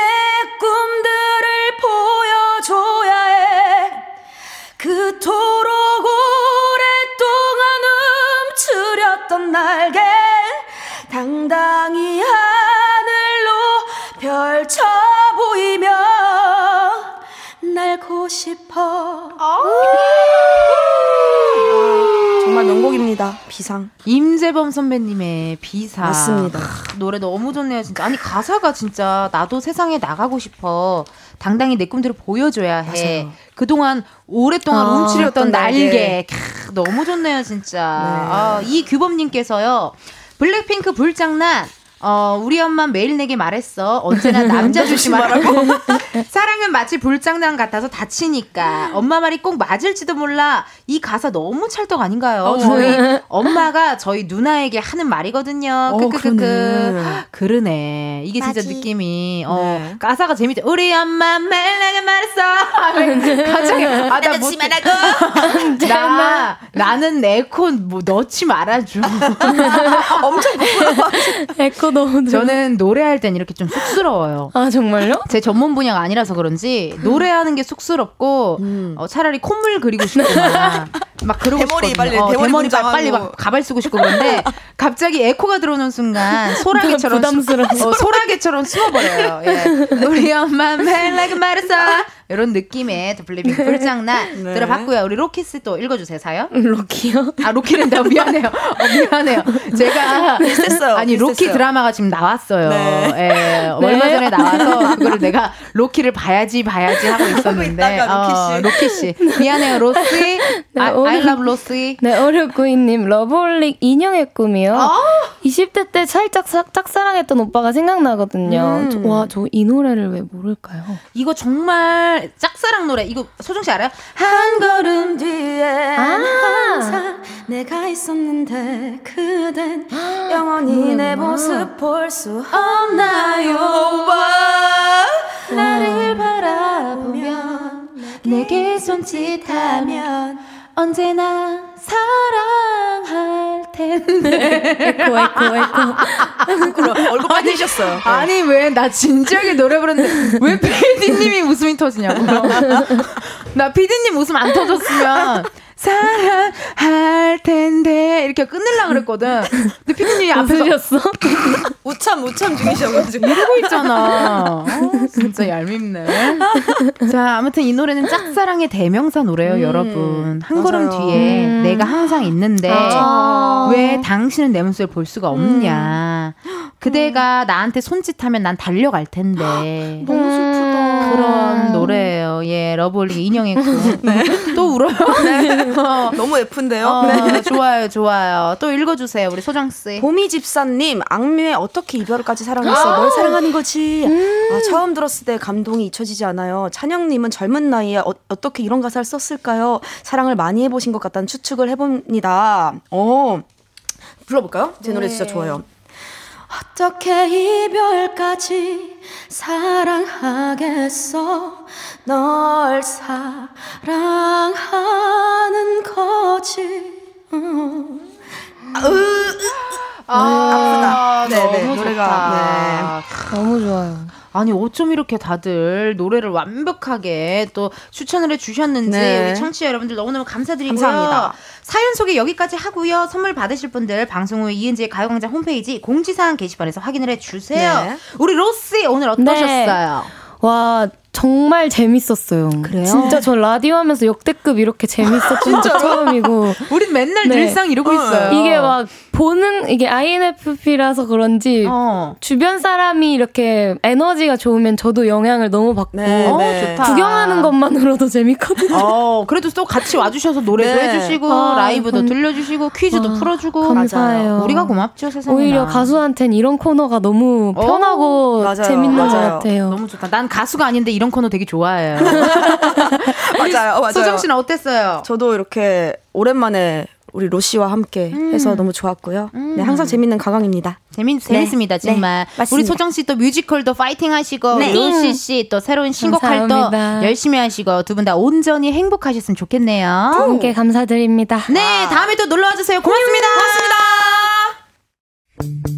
꿈들을 보여줘야 해. 그토록 오랫동안 움츠렸던 날개. 당당히 싶어 정말 명곡입니다 비상 임재범 선배님의 비사. 맞습니다. 크, 노래 너무 좋네요, 진짜. 아니, 가사가 진짜 나도 세상에 나가고 싶어. 당당히 내 꿈들을 보여줘야 해. 맞아요. 그동안 오랫동안 아, 움츠렸던 날개. 날개. 크, 너무 좋네요, 진짜. 네. 아, 이 규범님께서요. 블랙핑크 불장난. 어, 우리 엄마 매일 내게 말했어. 언제나 남자 조심하라고. 사랑은 마치 불장난 같아서 다치니까. 엄마 말이 꼭 맞을지도 몰라. 이 가사 너무 찰떡 아닌가요? 어. 저희 엄마가 저희 누나에게 하는 말이거든요. 어, 크크크크. 그러네. 그러네. 이게 진짜 맞지. 느낌이 어 네. 가사가 재밌죠. 우리 엄마 매일 내게 말했어. 갑자기 아나 못. 나 나는 내 콘 뭐 넣지 말아줘. 에코 너무 좋아 저는 노래할 땐 이렇게 좀 쑥스러워요. 아 정말요? 제 전문 분야가 아니라서 그런지 노래하는 게 쑥스럽고 음. 어, 차라리 콧물 그리고 싶거나 막 그러고 대머리 싶거든요. 빨리, 어, 대머리 문장하고. 빨리 막 가발 쓰고 싶고 그런데 갑자기 에코가 들어오는 순간 소라게처럼 부담스러워. 수- 어, 소라게처럼 숨어버려요. 예. 우리 엄마 그 말했어. 이런 느낌의 또 블랙핑크 불장난 네. 들어봤고요. 우리 로키 씨 또 읽어주세요 사연. 로키요? 아 로키란다 미안해요. 어, 미안해요. 제가 비슷했어요. 아니 로키 비슷했어요. 드라마가 지금 나왔어요. 네. 예, 얼마 전에 나와서 그거를 내가 로키를 봐야지 봐야지 하고 있었는데 있다가 로키 씨. 어, 로키 씨 미안해요 로시. 아, 오늘- I love 로시. 네, 5692님, 러브홀릭 인형의 꿈이요. 아. 20대 때 살짝 사- 짝사랑했던 오빠가 생각나거든요. 음. 저- 와, 저 이 노래를 왜 모를까요? 이거 정말 짝사랑 노래. 이거 소정 씨 알아요? 한 걸음 뒤에 아. 항상 내가 있었는데 그댄 영원히 내 모습 볼 수 없나요 와 나를 바라보면 내게 손짓하면 언제나 사랑할. 텐데. 에코, 에코, 에코. 그럼 얼굴 빨개지셨어요. 아니 왜 나 진지하게 노래 부르는데 왜 PD님이 웃음이 터지냐고. 나 PD님 웃음 안 터졌으면 사랑할 텐데 이렇게 끊으려 그랬거든. 근데 PD님이 앞에서 웃으셨어? 우참 우참 중이셔가지고. 이러고 있잖아. 어, 진짜 얄밉네. 자, 아무튼 이 노래는 짝사랑의 대명사 노래예요, 음, 여러분. 한 걸음 맞아요. 뒤에 음. 내가 항상 있는데 아. 왜 당신은 내 모습을 볼 수가 없냐. 그대가 나한테 손짓하면 난 달려갈 텐데. 너무 슬프다. 그런 노래예요. 예, 러브홀릭 인형했고. 또 울어요. 어, 너무 예쁜데요. 어, 네. 좋아요, 좋아요. 또 읽어주세요, 우리 소정씨. 보미 집사님, 악뮤의 어떻게 이별까지 사랑했어? 널 사랑하는 거지. 아, 처음 들었을 때 감동이 잊혀지지 않아요. 찬영님은 젊은 나이에 어, 어떻게 이런 가사를 썼을까요? 사랑을 많이 해보신 것 같다는 추측을 해봅니다. 어, 불러볼까요? 제 노래 진짜 좋아요. 어떻게 이별까지 사랑하겠어? 널 사랑하는 거지. 어. 아, 아 프다. 네, 네, 너무 노래가, 좋다. 너무 좋아요. 아니 어쩜 이렇게 다들 노래를 완벽하게 또 추천을 해주셨는지 네. 우리 청취자 여러분들 너무너무 감사드리고요. 감사합니다. 사연 소개 여기까지 하고요. 선물 받으실 분들 방송 후 이은지의 가요광장 홈페이지 공지사항 게시판에서 확인을 해주세요. 네. 우리 로씨 오늘 어떠셨어요? 와, 정말 재밌었어요. 그래요? 진짜 전 라디오 하면서 역대급 이렇게 재밌었던 적 처음이고. 우린 맨날 네. 늘상 이러고 있어요. 이게 막 보는, 이게 INFP라서 그런지 어. 주변 사람이 이렇게 에너지가 좋으면 저도 영향을 너무 받고. 네, 어, 네. 좋다. 구경하는 것만으로도 재밌거든요. 어, 그래도 또 같이 와주셔서 노래도 네. 해주시고 아, 라이브도 감- 들려주시고 퀴즈도 아, 풀어주고 감사해요. 우리가 고맙죠 세상에. 오히려 가수한텐 이런 코너가 너무 어, 편하고 맞아요. 재밌는 것 맞아요. 같아요. 너무 좋다. 난 가수가 아닌데 이런 코너 되게 좋아해요. 맞아요, 맞아요. 소정 씨는 어땠어요? 저도 이렇게 오랜만에 우리 로 씨와 함께 해서 너무 좋았고요. 네, 항상 재밌는 가강입니다. 재밌, 재밌습니다, 정말. 네. 우리 소정 씨 또 뮤지컬도 파이팅 하시고, 네. 로시 씨 또 새로운 신곡 활동. 열심히 하시고, 두 분 다 온전히 행복하셨으면 좋겠네요. 함께 감사드립니다. 네, 다음에 또 놀러 와 주세요. 고맙습니다. 고맙습니다.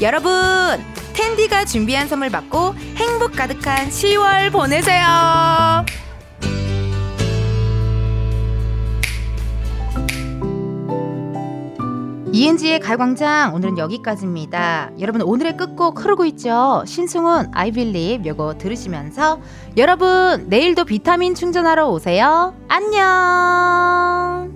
여러분, 은디가 준비한 선물 받고 행복 가득한 10월 보내세요. 이은지의 가요광장 오늘은 여기까지입니다. 여러분 오늘의 끝곡 흐르고 있죠. 신승훈 Believe 요거 들으시면서 여러분 내일도 비타민 충전하러 오세요. 안녕.